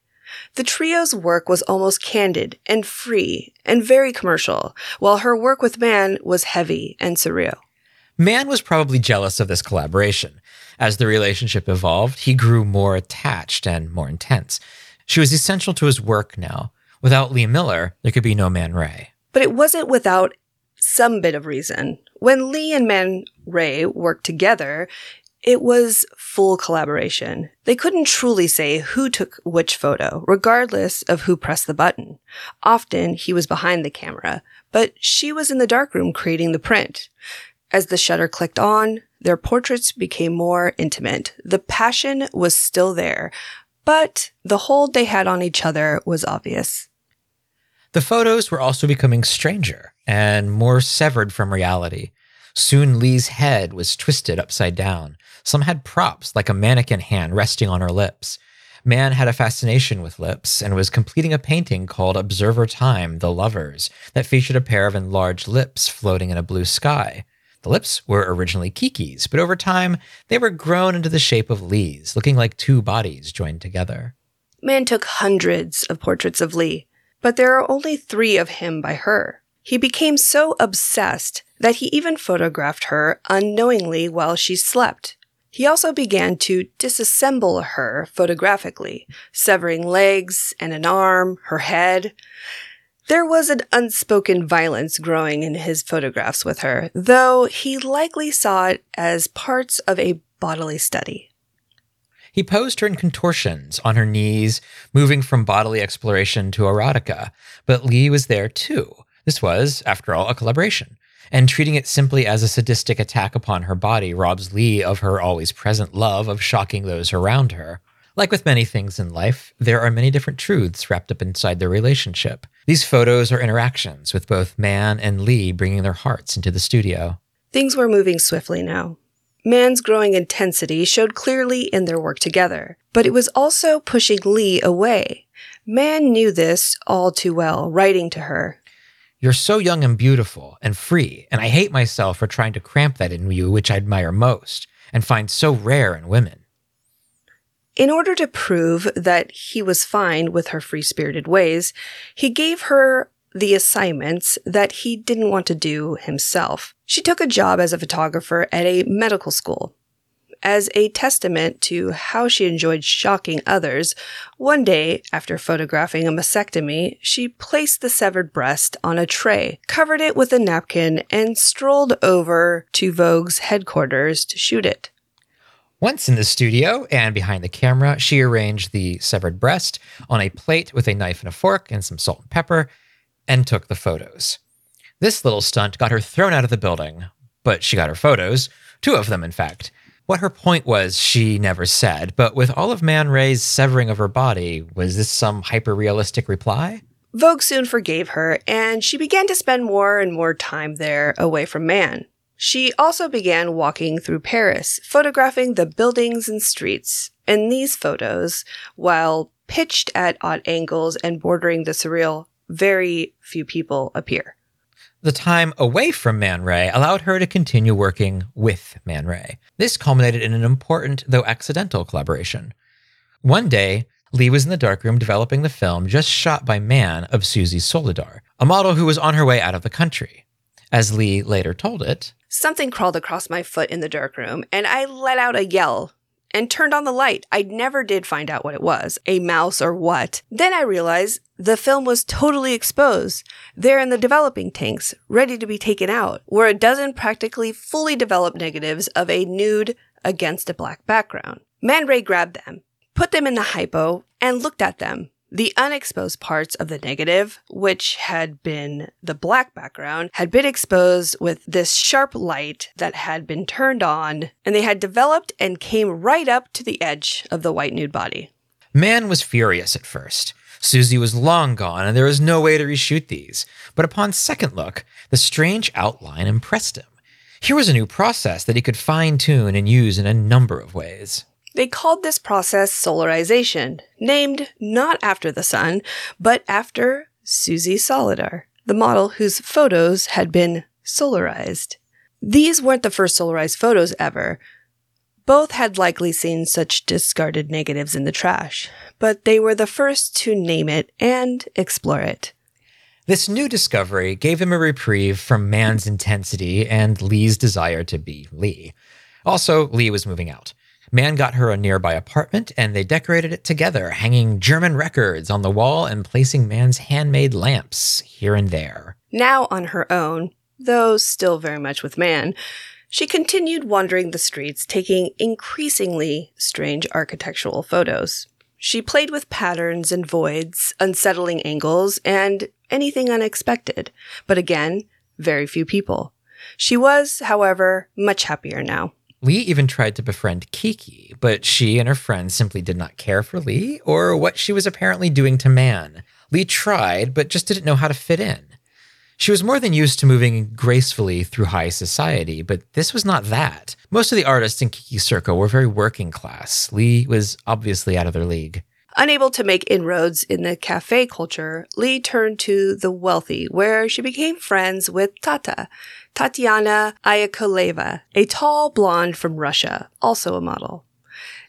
The trio's work was almost candid and free and very commercial, while her work with Man was heavy and surreal. Man was probably jealous of this collaboration. As the relationship evolved, he grew more attached and more intense. She was essential to his work now. Without Lee Miller, there could be no Man Ray. But it wasn't without some bit of reason. When Lee and Man Ray worked together, it was full collaboration. They couldn't truly say who took which photo, regardless of who pressed the button. Often he was behind the camera, but she was in the darkroom creating the print. As the shutter clicked on, their portraits became more intimate. The passion was still there, but the hold they had on each other was obvious. The photos were also becoming stranger and more severed from reality. Soon Lee's head was twisted upside down. Some had props, like a mannequin hand resting on her lips. Man had a fascination with lips and was completing a painting called Observer Time, The Lovers, that featured a pair of enlarged lips floating in a blue sky. The lips were originally Kiki's, but over time, they were grown into the shape of Lee's, looking like two bodies joined together. Man took hundreds of portraits of Lee, but there are only three of him by her. He became so obsessed that he even photographed her unknowingly while she slept. He also began to disassemble her photographically, severing legs and an arm, her head. There was an unspoken violence growing in his photographs with her, though he likely saw it as parts of a bodily study. He posed her in contortions on her knees, moving from bodily exploration to erotica, but Lee was there too. This was, after all, a collaboration, and treating it simply as a sadistic attack upon her body robs Lee of her always present love of shocking those around her. Like with many things in life, there are many different truths wrapped up inside their relationship. These photos are interactions with both Man and Lee bringing their hearts into the studio. Things were moving swiftly now. Man's growing intensity showed clearly in their work together, but it was also pushing Lee away. Man knew this all too well, writing to her. You're so young and beautiful and free, and I hate myself for trying to cramp that in you, which I admire most and find so rare in women. In order to prove that he was fine with her free spirited ways, he gave her the assignments that he didn't want to do himself. She took a job as a photographer at a medical school. As a testament to how she enjoyed shocking others, one day, after photographing a mastectomy, she placed the severed breast on a tray, covered it with a napkin, and strolled over to Vogue's headquarters to shoot it. Once in the studio and behind the camera, she arranged the severed breast on a plate with a knife and a fork and some salt and pepper and took the photos. This little stunt got her thrown out of the building, but she got her photos, two of them, in fact. What her point was, she never said, but with all of Man Ray's severing of her body, was this some hyper realistic reply? Vogue soon forgave her, and she began to spend more and more time there away from man. She also began walking through Paris, photographing the buildings and streets. In these photos, while pitched at odd angles and bordering the surreal, very few people appear. The time away from Man Ray allowed her to continue working with Man Ray. This culminated in an important, though accidental, collaboration. One day, Lee was in the darkroom developing the film just shot by Man of Suzy Solidor, a model who was on her way out of the country. As Lee later told it, Something crawled across my foot in the darkroom, and I let out a yell and turned on the light. I never did find out what it was, a mouse or what. Then I realized the film was totally exposed. There in the developing tanks, ready to be taken out, were a dozen practically fully developed negatives of a nude against a black background. Man Ray grabbed them, put them in the hypo, and looked at them. The unexposed parts of the negative, which had been the black background, had been exposed with this sharp light that had been turned on, and they had developed and came right up to the edge of the white nude body. Man was furious at first. Suzy was long gone, and there was no way to reshoot these. But upon second look, the strange outline impressed him. Here was a new process that he could fine tune and use in a number of ways. They called this process solarization, named not after the sun, but after Suzy Solidor, the model whose photos had been solarized. These weren't the first solarized photos ever. Both had likely seen such discarded negatives in the trash, but they were the first to name it and explore it. This new discovery gave him a reprieve from man's intensity and Lee's desire to be Lee. Also, Lee was moving out. Man got her a nearby apartment and they decorated it together, hanging German records on the wall and placing Man's handmade lamps here and there. Now on her own, though still very much with man, she continued wandering the streets, taking increasingly strange architectural photos. She played with patterns and voids, unsettling angles, and anything unexpected, but again, very few people. She was, however, much happier now. Lee even tried to befriend Kiki, but she and her friends simply did not care for Lee or what she was apparently doing to man. Lee tried, but just didn't know how to fit in. She was more than used to moving gracefully through high society, but this was not that. Most of the artists in Kiki's circle were very working class. Lee was obviously out of their league. Unable to make inroads in the cafe culture, Lee turned to the wealthy, where she became friends with Tata, Tatiana Yakovleva, a tall blonde from Russia, also a model.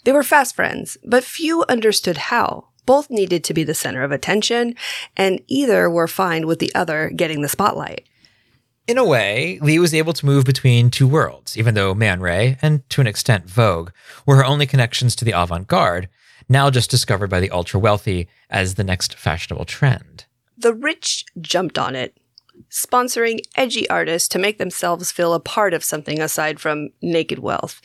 They were fast friends, but few understood how. Both needed to be the center of attention, and either were fine with the other getting the spotlight. In a way, Lee was able to move between two worlds, even though Man Ray, and to an extent Vogue, were her only connections to the avant garde, now just discovered by the ultra wealthy as the next fashionable trend. The rich jumped on it, sponsoring edgy artists to make themselves feel a part of something aside from naked wealth.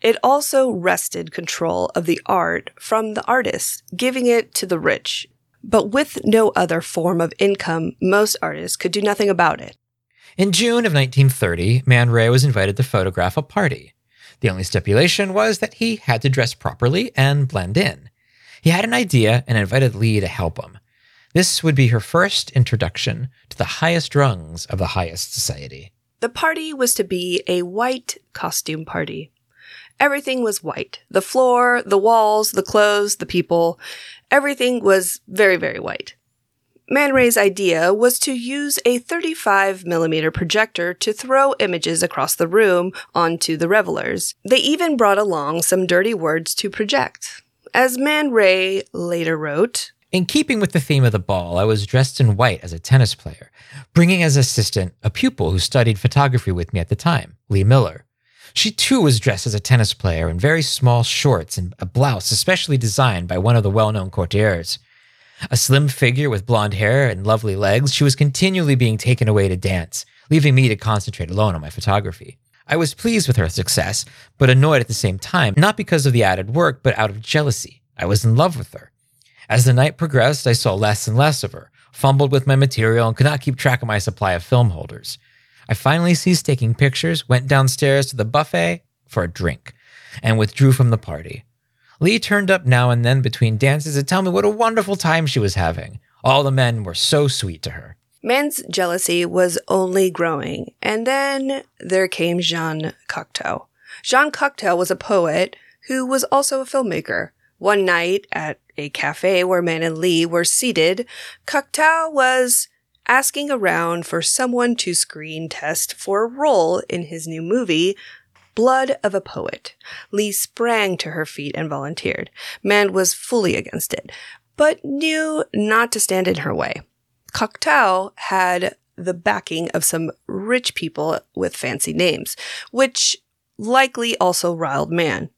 It also wrested control of the art from the artists, giving it to the rich. But with no other form of income, most artists could do nothing about it. In June of 1930, Man Ray was invited to photograph a party. The only stipulation was that he had to dress properly and blend in. He had an idea and invited Lee to help him. This would be her first introduction to the highest rungs of the highest society. The party was to be a white costume party. Everything was white. The floor, the walls, the clothes, the people. Everything was very, very white. Man Ray's idea was to use a 35 millimeter projector to throw images across the room onto the revelers. They even brought along some dirty words to project. As Man Ray later wrote, In keeping with the theme of the ball, I was dressed in white as a tennis player, bringing as assistant a pupil who studied photography with me at the time, Lee Miller. She too was dressed as a tennis player in very small shorts and a blouse especially designed by one of the well known couturiers. A slim figure with blonde hair and lovely legs, she was continually being taken away to dance, leaving me to concentrate alone on my photography. I was pleased with her success, but annoyed at the same time, not because of the added work, but out of jealousy. I was in love with her. As the night progressed, I saw less and less of her, fumbled with my material, and could not keep track of my supply of film holders. I finally ceased taking pictures, went downstairs to the buffet for a drink, and withdrew from the party. Lee turned up now and then between dances to tell me what a wonderful time she was having. All the men were so sweet to her. Man's jealousy was only growing, and then there came Jean Cocteau. Jean Cocteau was a poet who was also a filmmaker. One night at a cafe where Man and Lee were seated, Cocteau was asking around for someone to screen test for a role in his new movie, Blood of a Poet. Lee sprang to her feet and volunteered. Man was fully against it, but knew not to stand in her way. Cocteau had the backing of some rich people with fancy names, which likely also riled Man.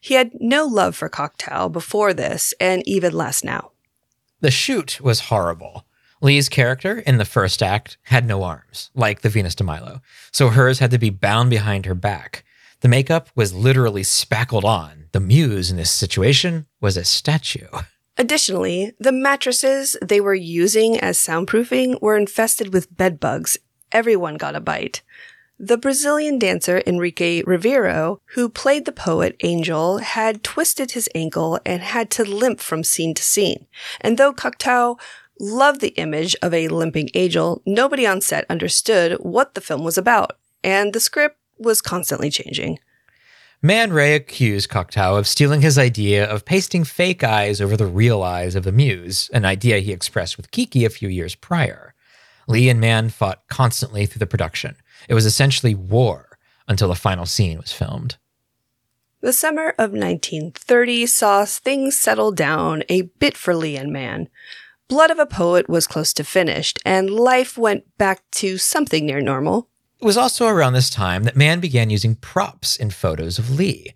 He had no love for Cocteau before this, and even less now. The shoot was horrible. Lee's character in the first act had no arms, like the Venus de Milo, so hers had to be bound behind her back. The makeup was literally spackled on. The muse in this situation was a statue. Additionally, the mattresses they were using as soundproofing were infested with bed bugs. Everyone got a bite. The Brazilian dancer Enrique Rivero, who played the poet Angel, had twisted his ankle and had to limp from scene to scene. And though Cocteau loved the image of a limping angel, nobody on set understood what the film was about, and the script was constantly changing. Man Ray accused Cocteau of stealing his idea of pasting fake eyes over the real eyes of the muse, an idea he expressed with Kiki a few years prior. Lee and Man fought constantly through the production. It was essentially war until the final scene was filmed. The summer of 1930 saw things settle down a bit for Lee and Man. Blood of a Poet was close to finished, and life went back to something near normal. It was also around this time that Man began using props in photos of Lee.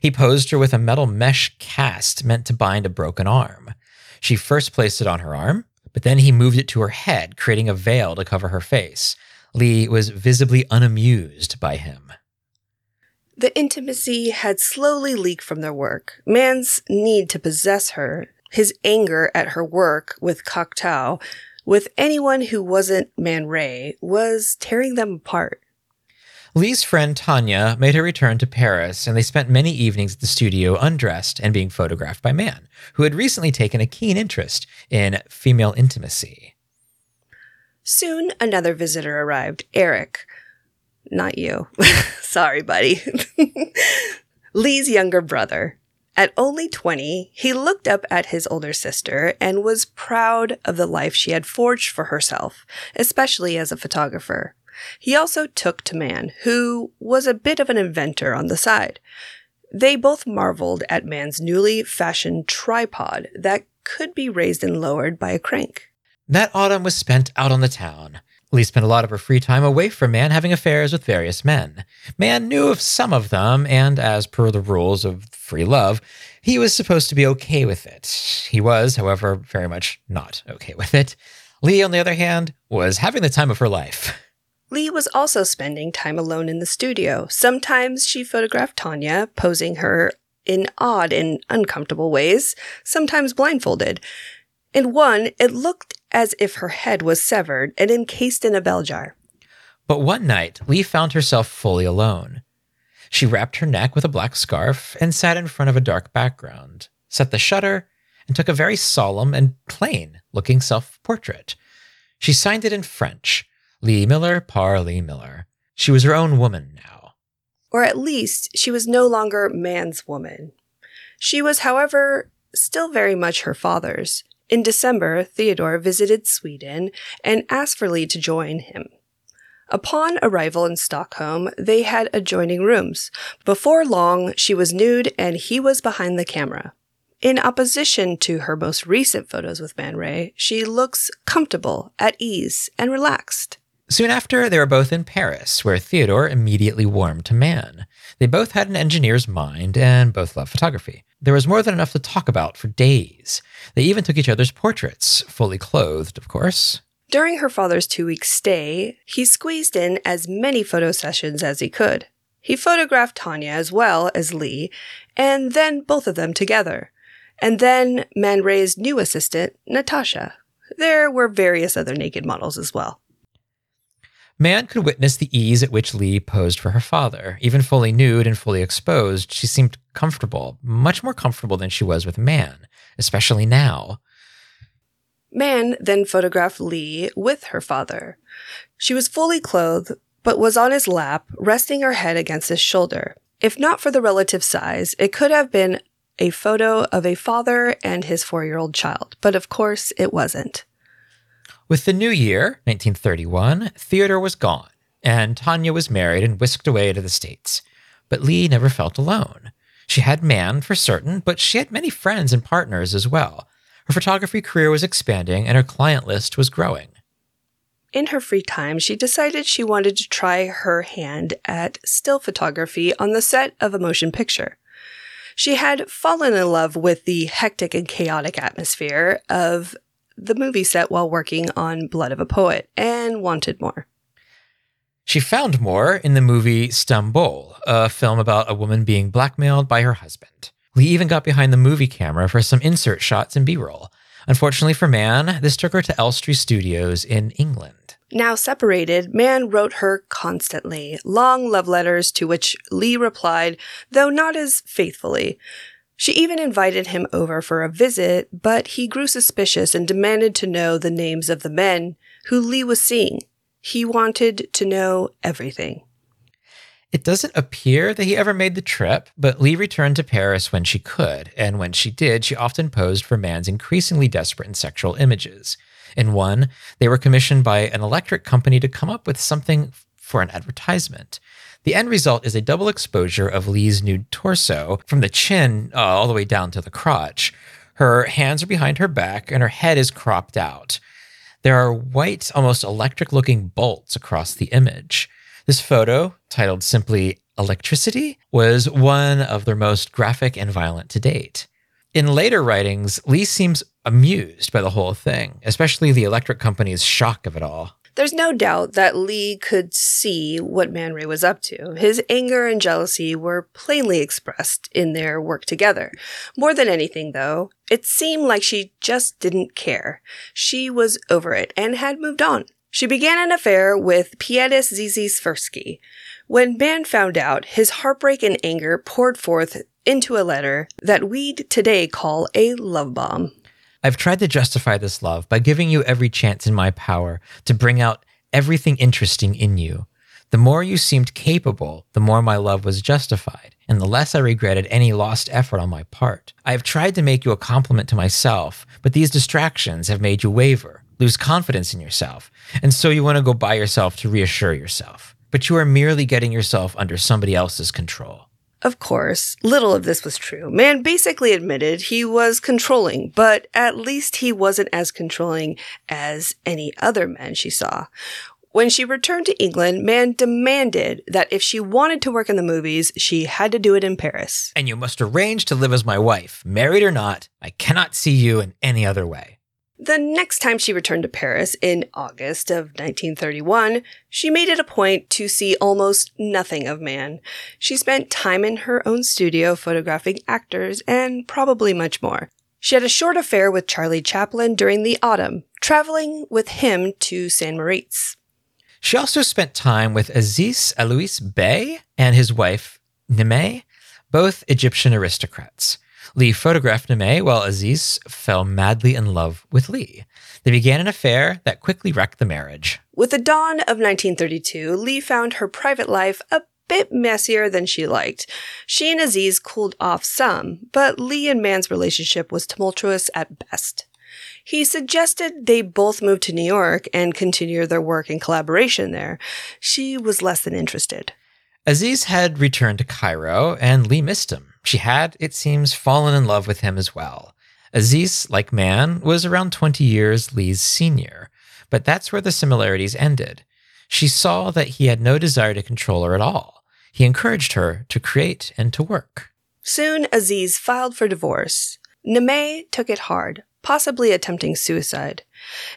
He posed her with a metal mesh cast meant to bind a broken arm. She first placed it on her arm, but then he moved it to her head, creating a veil to cover her face. Lee was visibly unamused by him. The intimacy had slowly leaked from their work. Man's need to possess her, his anger at her work with Cocteau, with anyone who wasn't Man Ray, was tearing them apart. Lee's friend Tanya made her return to Paris, and they spent many evenings at the studio undressed and being photographed by Man, who had recently taken a keen interest in female intimacy. Soon another visitor arrived, Eric. Not you. *laughs* Sorry, buddy. *laughs* Lee's younger brother. At only 20, he looked up at his older sister and was proud of the life she had forged for herself, especially as a photographer. He also took to Man, who was a bit of an inventor on the side. They both marveled at Man's newly fashioned tripod that could be raised and lowered by a crank. That autumn was spent out on the town. Lee spent a lot of her free time away from Man having affairs with various men. Man knew of some of them, and as per the rules of free love, he was supposed to be okay with it. He was, however, very much not okay with it. Lee, on the other hand, was having the time of her life. Lee was also spending time alone in the studio. Sometimes she photographed Tanya, posing her in odd and uncomfortable ways, sometimes blindfolded. In one, it looked as if her head was severed and encased in a bell jar. But one night, Lee found herself fully alone. She wrapped her neck with a black scarf and sat in front of a dark background, set the shutter, and took a very solemn and plain looking self portrait. She signed it in French Lee Miller, par Lee Miller. She was her own woman now. Or at least she was no longer man's woman. She was, however, still very much her father's. In December, Theodore visited Sweden and asked for Lee to join him. Upon arrival in Stockholm, they had adjoining rooms. Before long, she was nude and he was behind the camera. In opposition to her most recent photos with Man Ray, she looks comfortable, at ease, and relaxed. Soon after, they were both in Paris, where Theodore immediately warmed to Man. They both had an engineer's mind and both loved photography. There was more than enough to talk about for days. They even took each other's portraits, fully clothed, of course. During her father's two week stay, he squeezed in as many photo sessions as he could. He photographed Tanya as well as Lee, and then both of them together. And then Man Ray's new assistant, Natasha. There were various other naked models as well. Man could witness the ease at which Lee posed for her father. Even fully nude and fully exposed, she seemed comfortable, much more comfortable than she was with Man, especially now. Man then photographed Lee with her father. She was fully clothed, but was on his lap, resting her head against his shoulder. If not for the relative size, it could have been a photo of a father and his four year old child, but of course it wasn't. With the new year, 1931, Theodore was gone, and Tanya was married and whisked away to the States. But Lee never felt alone. She had Man for certain, but she had many friends and partners as well. Her photography career was expanding and her client list was growing. In her free time, she decided she wanted to try her hand at still photography on the set of a motion picture. She had fallen in love with the hectic and chaotic atmosphere of the movie set while working on Blood of a Poet and wanted more. She found more in the movie Stamboul, a film about a woman being blackmailed by her husband. Lee even got behind the movie camera for some insert shots and B roll. Unfortunately for Man, this took her to Elstree Studios in England. Now separated, Man wrote her constantly, long love letters to which Lee replied, though not as faithfully. She even invited him over for a visit, but he grew suspicious and demanded to know the names of the men who Lee was seeing. He wanted to know everything. It doesn't appear that he ever made the trip, but Lee returned to Paris when she could, and when she did, she often posed for Man's increasingly desperate and sexual images. In one, they were commissioned by an electric company to come up with something for an advertisement. The end result is a double exposure of Lee's nude torso from the chin uh, all the way down to the crotch. Her hands are behind her back and her head is cropped out. There are white, almost electric looking bolts across the image. This photo, titled simply Electricity, was one of their most graphic and violent to date. In later writings, Lee seems amused by the whole thing, especially the electric company's shock of it all. There's no doubt that Lee could see what Man Ray was up to. His anger and jealousy were plainly expressed in their work together. More than anything, though, it seemed like she just didn't care. She was over it and had moved on. She began an affair with pianist Zizi Svirsky. When Man found out, his heartbreak and anger poured forth into a letter that we'd today call a love bomb. I've tried to justify this love by giving you every chance in my power to bring out everything interesting in you. The more you seemed capable, the more my love was justified, and the less I regretted any lost effort on my part. I have tried to make you a compliment to myself, but these distractions have made you waver, lose confidence in yourself, and so you want to go by yourself to reassure yourself. But you are merely getting yourself under somebody else's control. Of course, little of this was true. Man basically admitted he was controlling, but at least he wasn't as controlling as any other men she saw. When she returned to England, Man demanded that if she wanted to work in the movies, she had to do it in Paris. And you must arrange to live as my wife, married or not. I cannot see you in any other way. The next time she returned to Paris in August of 1931, she made it a point to see almost nothing of Man. She spent time in her own studio photographing actors and probably much more. She had a short affair with Charlie Chaplin during the autumn, traveling with him to San Moritz. She also spent time with Aziz Eloui Bey and his wife, Nimeh, both Egyptian aristocrats. Lee photographed Nimeh while Aziz fell madly in love with Lee. They began an affair that quickly wrecked the marriage. With the dawn of 1932, Lee found her private life a bit messier than she liked. She and Aziz cooled off some, but Lee and Man's relationship was tumultuous at best. He suggested they both move to New York and continue their work in collaboration there. She was less than interested. Aziz had returned to Cairo, and Lee missed him. She had, it seems, fallen in love with him as well. Aziz, like Man, was around 20 years Lee's senior, but that's where the similarities ended. She saw that he had no desire to control her at all. He encouraged her to create and to work. Soon, Aziz filed for divorce. Nemeh took it hard, possibly attempting suicide.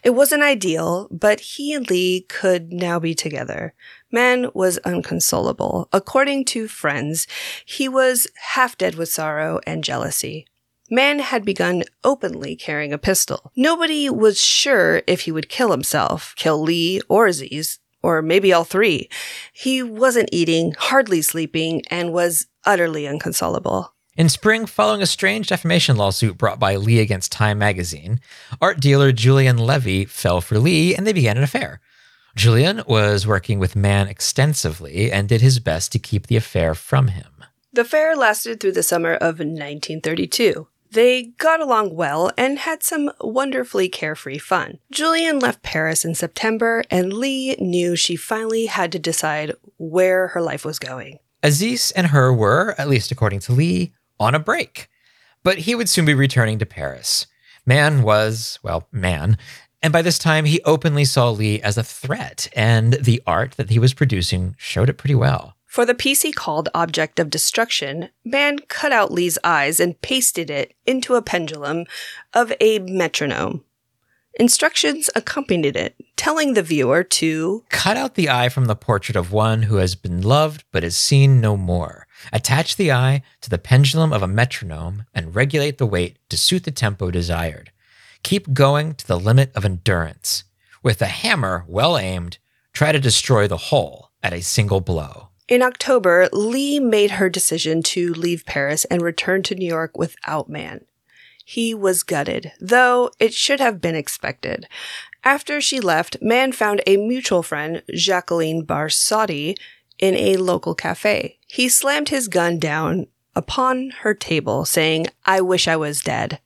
It wasn't ideal, but he and Lee could now be together. Man was unconsolable. According to friends, he was half dead with sorrow and jealousy. Man had begun openly carrying a pistol. Nobody was sure if he would kill himself, kill Lee or Aziz, or maybe all three. He wasn't eating, hardly sleeping, and was utterly inconsolable. In spring, following a strange defamation lawsuit brought by Lee against Time magazine, art dealer Julian Levy fell for Lee and they began an affair. Julian was working with Man extensively and did his best to keep the affair from him. The affair lasted through the summer of 1932. They got along well and had some wonderfully carefree fun. Julian left Paris in September, and Lee knew she finally had to decide where her life was going. Aziz and her were, at least according to Lee, on a break. But he would soon be returning to Paris. Man was, well, Man. And by this time, he openly saw Lee as a threat, and the art that he was producing showed it pretty well. For the piece he called Object of Destruction, Man cut out Lee's eyes and pasted it into a pendulum of a metronome. Instructions accompanied it, telling the viewer to Cut out the eye from the portrait of one who has been loved but is seen no more. Attach the eye to the pendulum of a metronome and regulate the weight to suit the tempo desired. Keep going to the limit of endurance. With a hammer well aimed, try to destroy the whole at a single blow. In October, Lee made her decision to leave Paris and return to New York without Man. He was gutted, though it should have been expected. After she left, Man found a mutual friend, Jacqueline Barsotti, in a local cafe. He slammed his gun down upon her table, saying, I wish I was dead.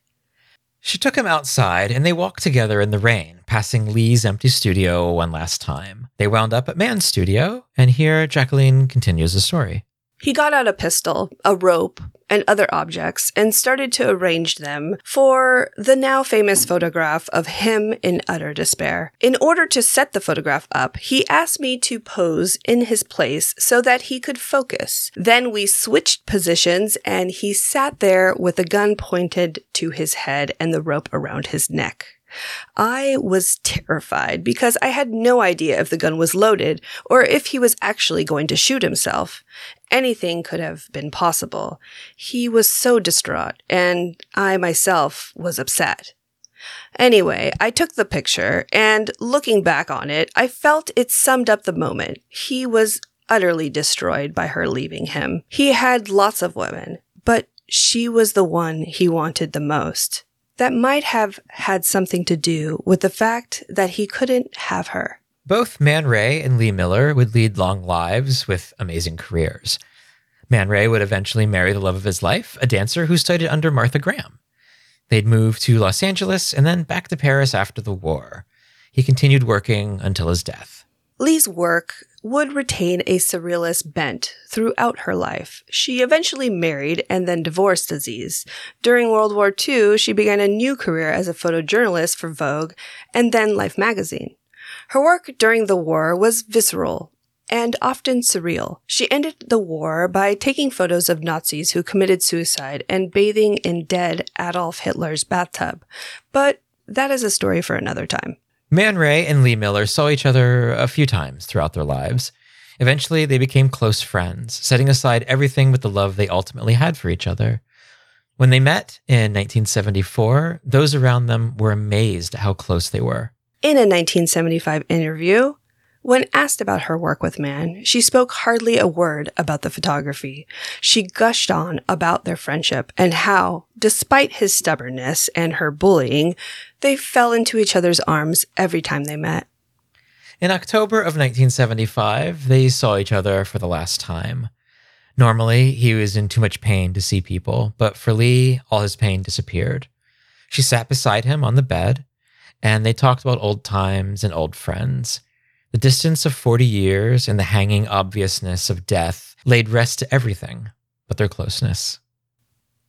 She took him outside and they walked together in the rain, passing Lee's empty studio one last time. They wound up at Man's studio, and here Jacqueline continues the story. He got out a pistol, a rope, and other objects and started to arrange them for the now famous photograph of him in utter despair. In order to set the photograph up, he asked me to pose in his place so that he could focus. Then we switched positions and he sat there with a gun pointed to his head and the rope around his neck. I was terrified because I had no idea if the gun was loaded or if he was actually going to shoot himself. Anything could have been possible. He was so distraught, and I myself was upset. Anyway, I took the picture, and looking back on it, I felt it summed up the moment. He was utterly destroyed by her leaving him. He had lots of women, but she was the one he wanted the most. That might have had something to do with the fact that he couldn't have her. Both Man Ray and Lee Miller would lead long lives with amazing careers. Man Ray would eventually marry the love of his life, a dancer who studied under Martha Graham. They'd move to Los Angeles and then back to Paris after the war. He continued working until his death. Lee's work would retain a surrealist bent throughout her life. She eventually married and then divorced Aziz. During World War II, she began a new career as a photojournalist for Vogue and then Life magazine. Her work during the war was visceral and often surreal. She ended the war by taking photos of Nazis who committed suicide and bathing in dead Adolf Hitler's bathtub. But that is a story for another time. Man Ray and Lee Miller saw each other a few times throughout their lives. Eventually, they became close friends, setting aside everything with the love they ultimately had for each other. When they met in 1974, those around them were amazed at how close they were. In a 1975 interview, when asked about her work with Man, she spoke hardly a word about the photography. She gushed on about their friendship and how, despite his stubbornness and her bullying, they fell into each other's arms every time they met. In October of 1975, they saw each other for the last time. Normally, he was in too much pain to see people, but for Lee, all his pain disappeared. She sat beside him on the bed, and they talked about old times and old friends. The distance of 40 years and the hanging obviousness of death laid rest to everything but their closeness.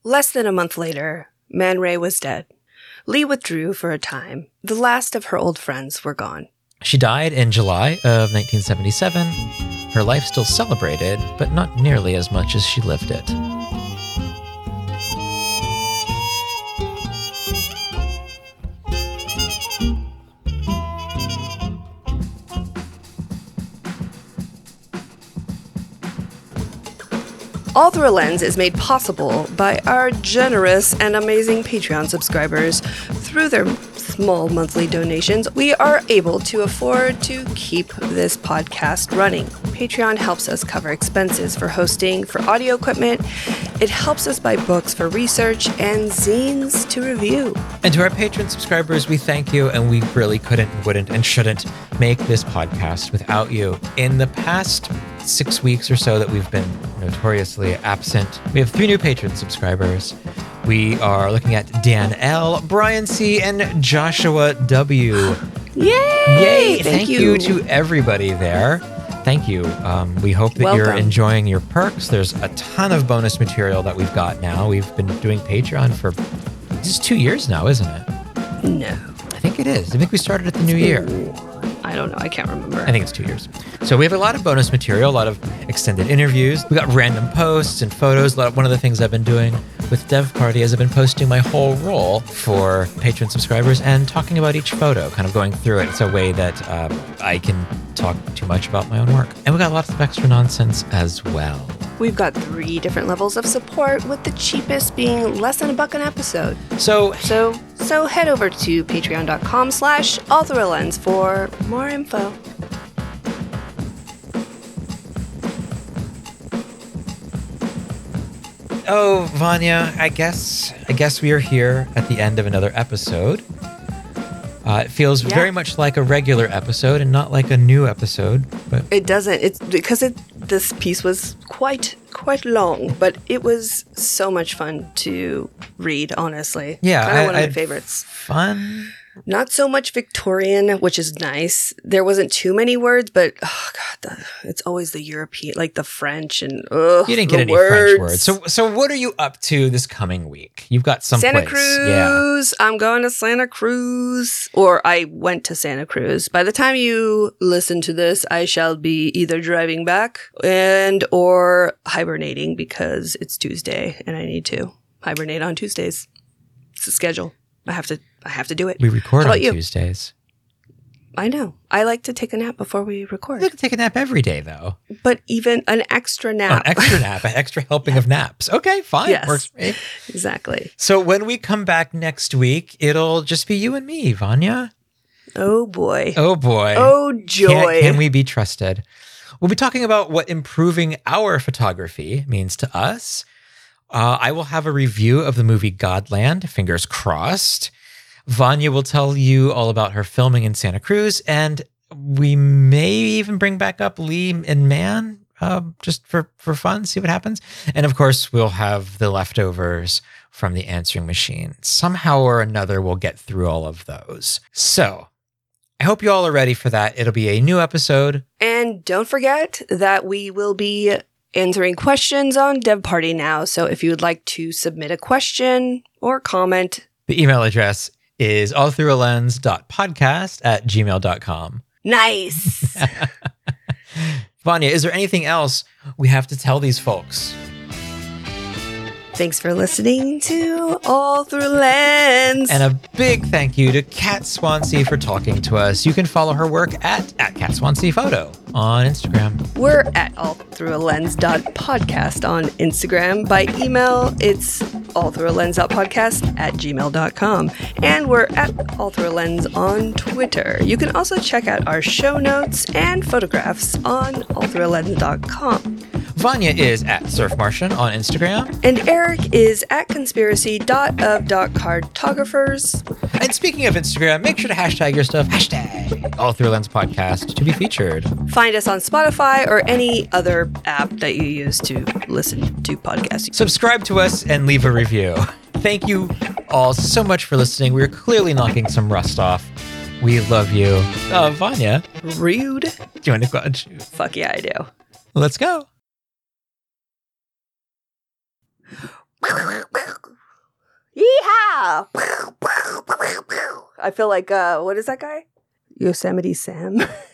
Less than a month later, Man Ray was dead. Lee withdrew for a time. The last of her old friends were gone. She died in July of 1977. Her life still celebrated, but not nearly as much as she lived it. All Through a Lens is made possible by our generous and amazing Patreon subscribers. Through their small monthly donations, we are able to afford to keep this podcast running. Patreon helps us cover expenses for hosting, for audio equipment. It helps us buy books for research and zines to review. And to our Patreon subscribers, we thank you, and we really couldn't, wouldn't, and shouldn't make this podcast without you. In the past six weeks or so that we've been notoriously absent, we have three new patron subscribers. We are looking at Dan L, Brian C, and Joshua W. Yay! Yay! Thank Thank, you. you. to everybody there. Thank you. Um, we hope that you're enjoying your perks. There's a ton of bonus material that we've got now. We've been doing Patreon for just two years now, isn't it? No. I think it is. I think we started at the new year. I don't know. I can't remember. I think it's two years. So we have a lot of bonus material, a lot of extended interviews. We got random posts and photos. A One of the things I've been doing with Dev Party is I've been posting my whole role for patron subscribers and talking about each photo, kind of going through it. It's a way that um, I can talk too much about my own work. And we got lots of extra nonsense as well. We've got three different levels of support, with the cheapest being less than a buck an episode. So so so head over to patreon.com slash all through a lens for more info. Oh, Vanya, I guess I guess we are here at the end of another episode. Uh, it feels Yeah. very much like a regular episode and not like a new episode, but It doesn't. It's because it this piece was quite quite long, but it was so much fun to read. Honestly, Yeah, kind of one of my favorites. fun. Not so much Victorian, which is nice. There wasn't too many words, but oh god, the, it's always the European, like the French, and ugh, You didn't get any words. French words. So, so what are you up to this coming week? You've got some Santa place. Yeah. Cruz. I'm going to Santa Cruz, or I went to Santa Cruz. By the time you listen to this, I shall be either driving back and or hibernating because it's Tuesday and I need to hibernate on Tuesdays. It's a schedule. I have to. I have to do it. We record How on about you? Tuesdays. I know. I like to take a nap before we record. You can take a nap every day, though. But even an extra Oh, nap. an extra nap, an extra helping of naps. Okay, fine. Yes. Works for me. exactly. So when we come back next week, it'll just be you and me, Vanya. Oh boy. Oh boy. Oh Can, joy. can we be trusted? We'll be talking about what improving our photography means to us. Uh, I will have a review of the movie Godland, fingers crossed. Vanya will tell you all about her filming in Santa Cruz, and we may even bring back up Lee and Man uh, just for, for fun, see what happens. And of course, we'll have the leftovers from the answering machine. Somehow or another, we'll get through all of those. So, I hope you all are ready for that. It'll be a new episode. And don't forget that we will be answering questions on Dev Party now. So if you would like to submit a question or comment, The email address is allthroughalens.podcast at gmail.com. nice. *laughs* Vanya, is there anything else we have to tell these folks? Thanks for listening to All Through Lens. And a big thank you to Kat Swansea for talking to us. You can follow her work at, at Kat Swansea Photo on Instagram. We're at all through a lens podcast on Instagram. By email, it's all through a lens podcast at gmail.com. And we're at all through a lens on Twitter. You can also check out our show notes and photographs on All Through a allthroughalens.com. Vanya is at Surf Martian on Instagram. And Eric Eric is at conspiracy.of.cartographers. And speaking of Instagram, make sure to hashtag your stuff, hashtag All Through Lens Podcast to be featured. Find us on Spotify or any other app that you use to listen to podcasts. Subscribe to us and leave a review. Thank you all so much for listening. We're clearly knocking some rust off. We love you. Uh, Vanya. Rude. Do you want to go? Fuck yeah, I do. Let's go. Yeehaw! I feel like uh, what is that guy? Yosemite Sam. *laughs*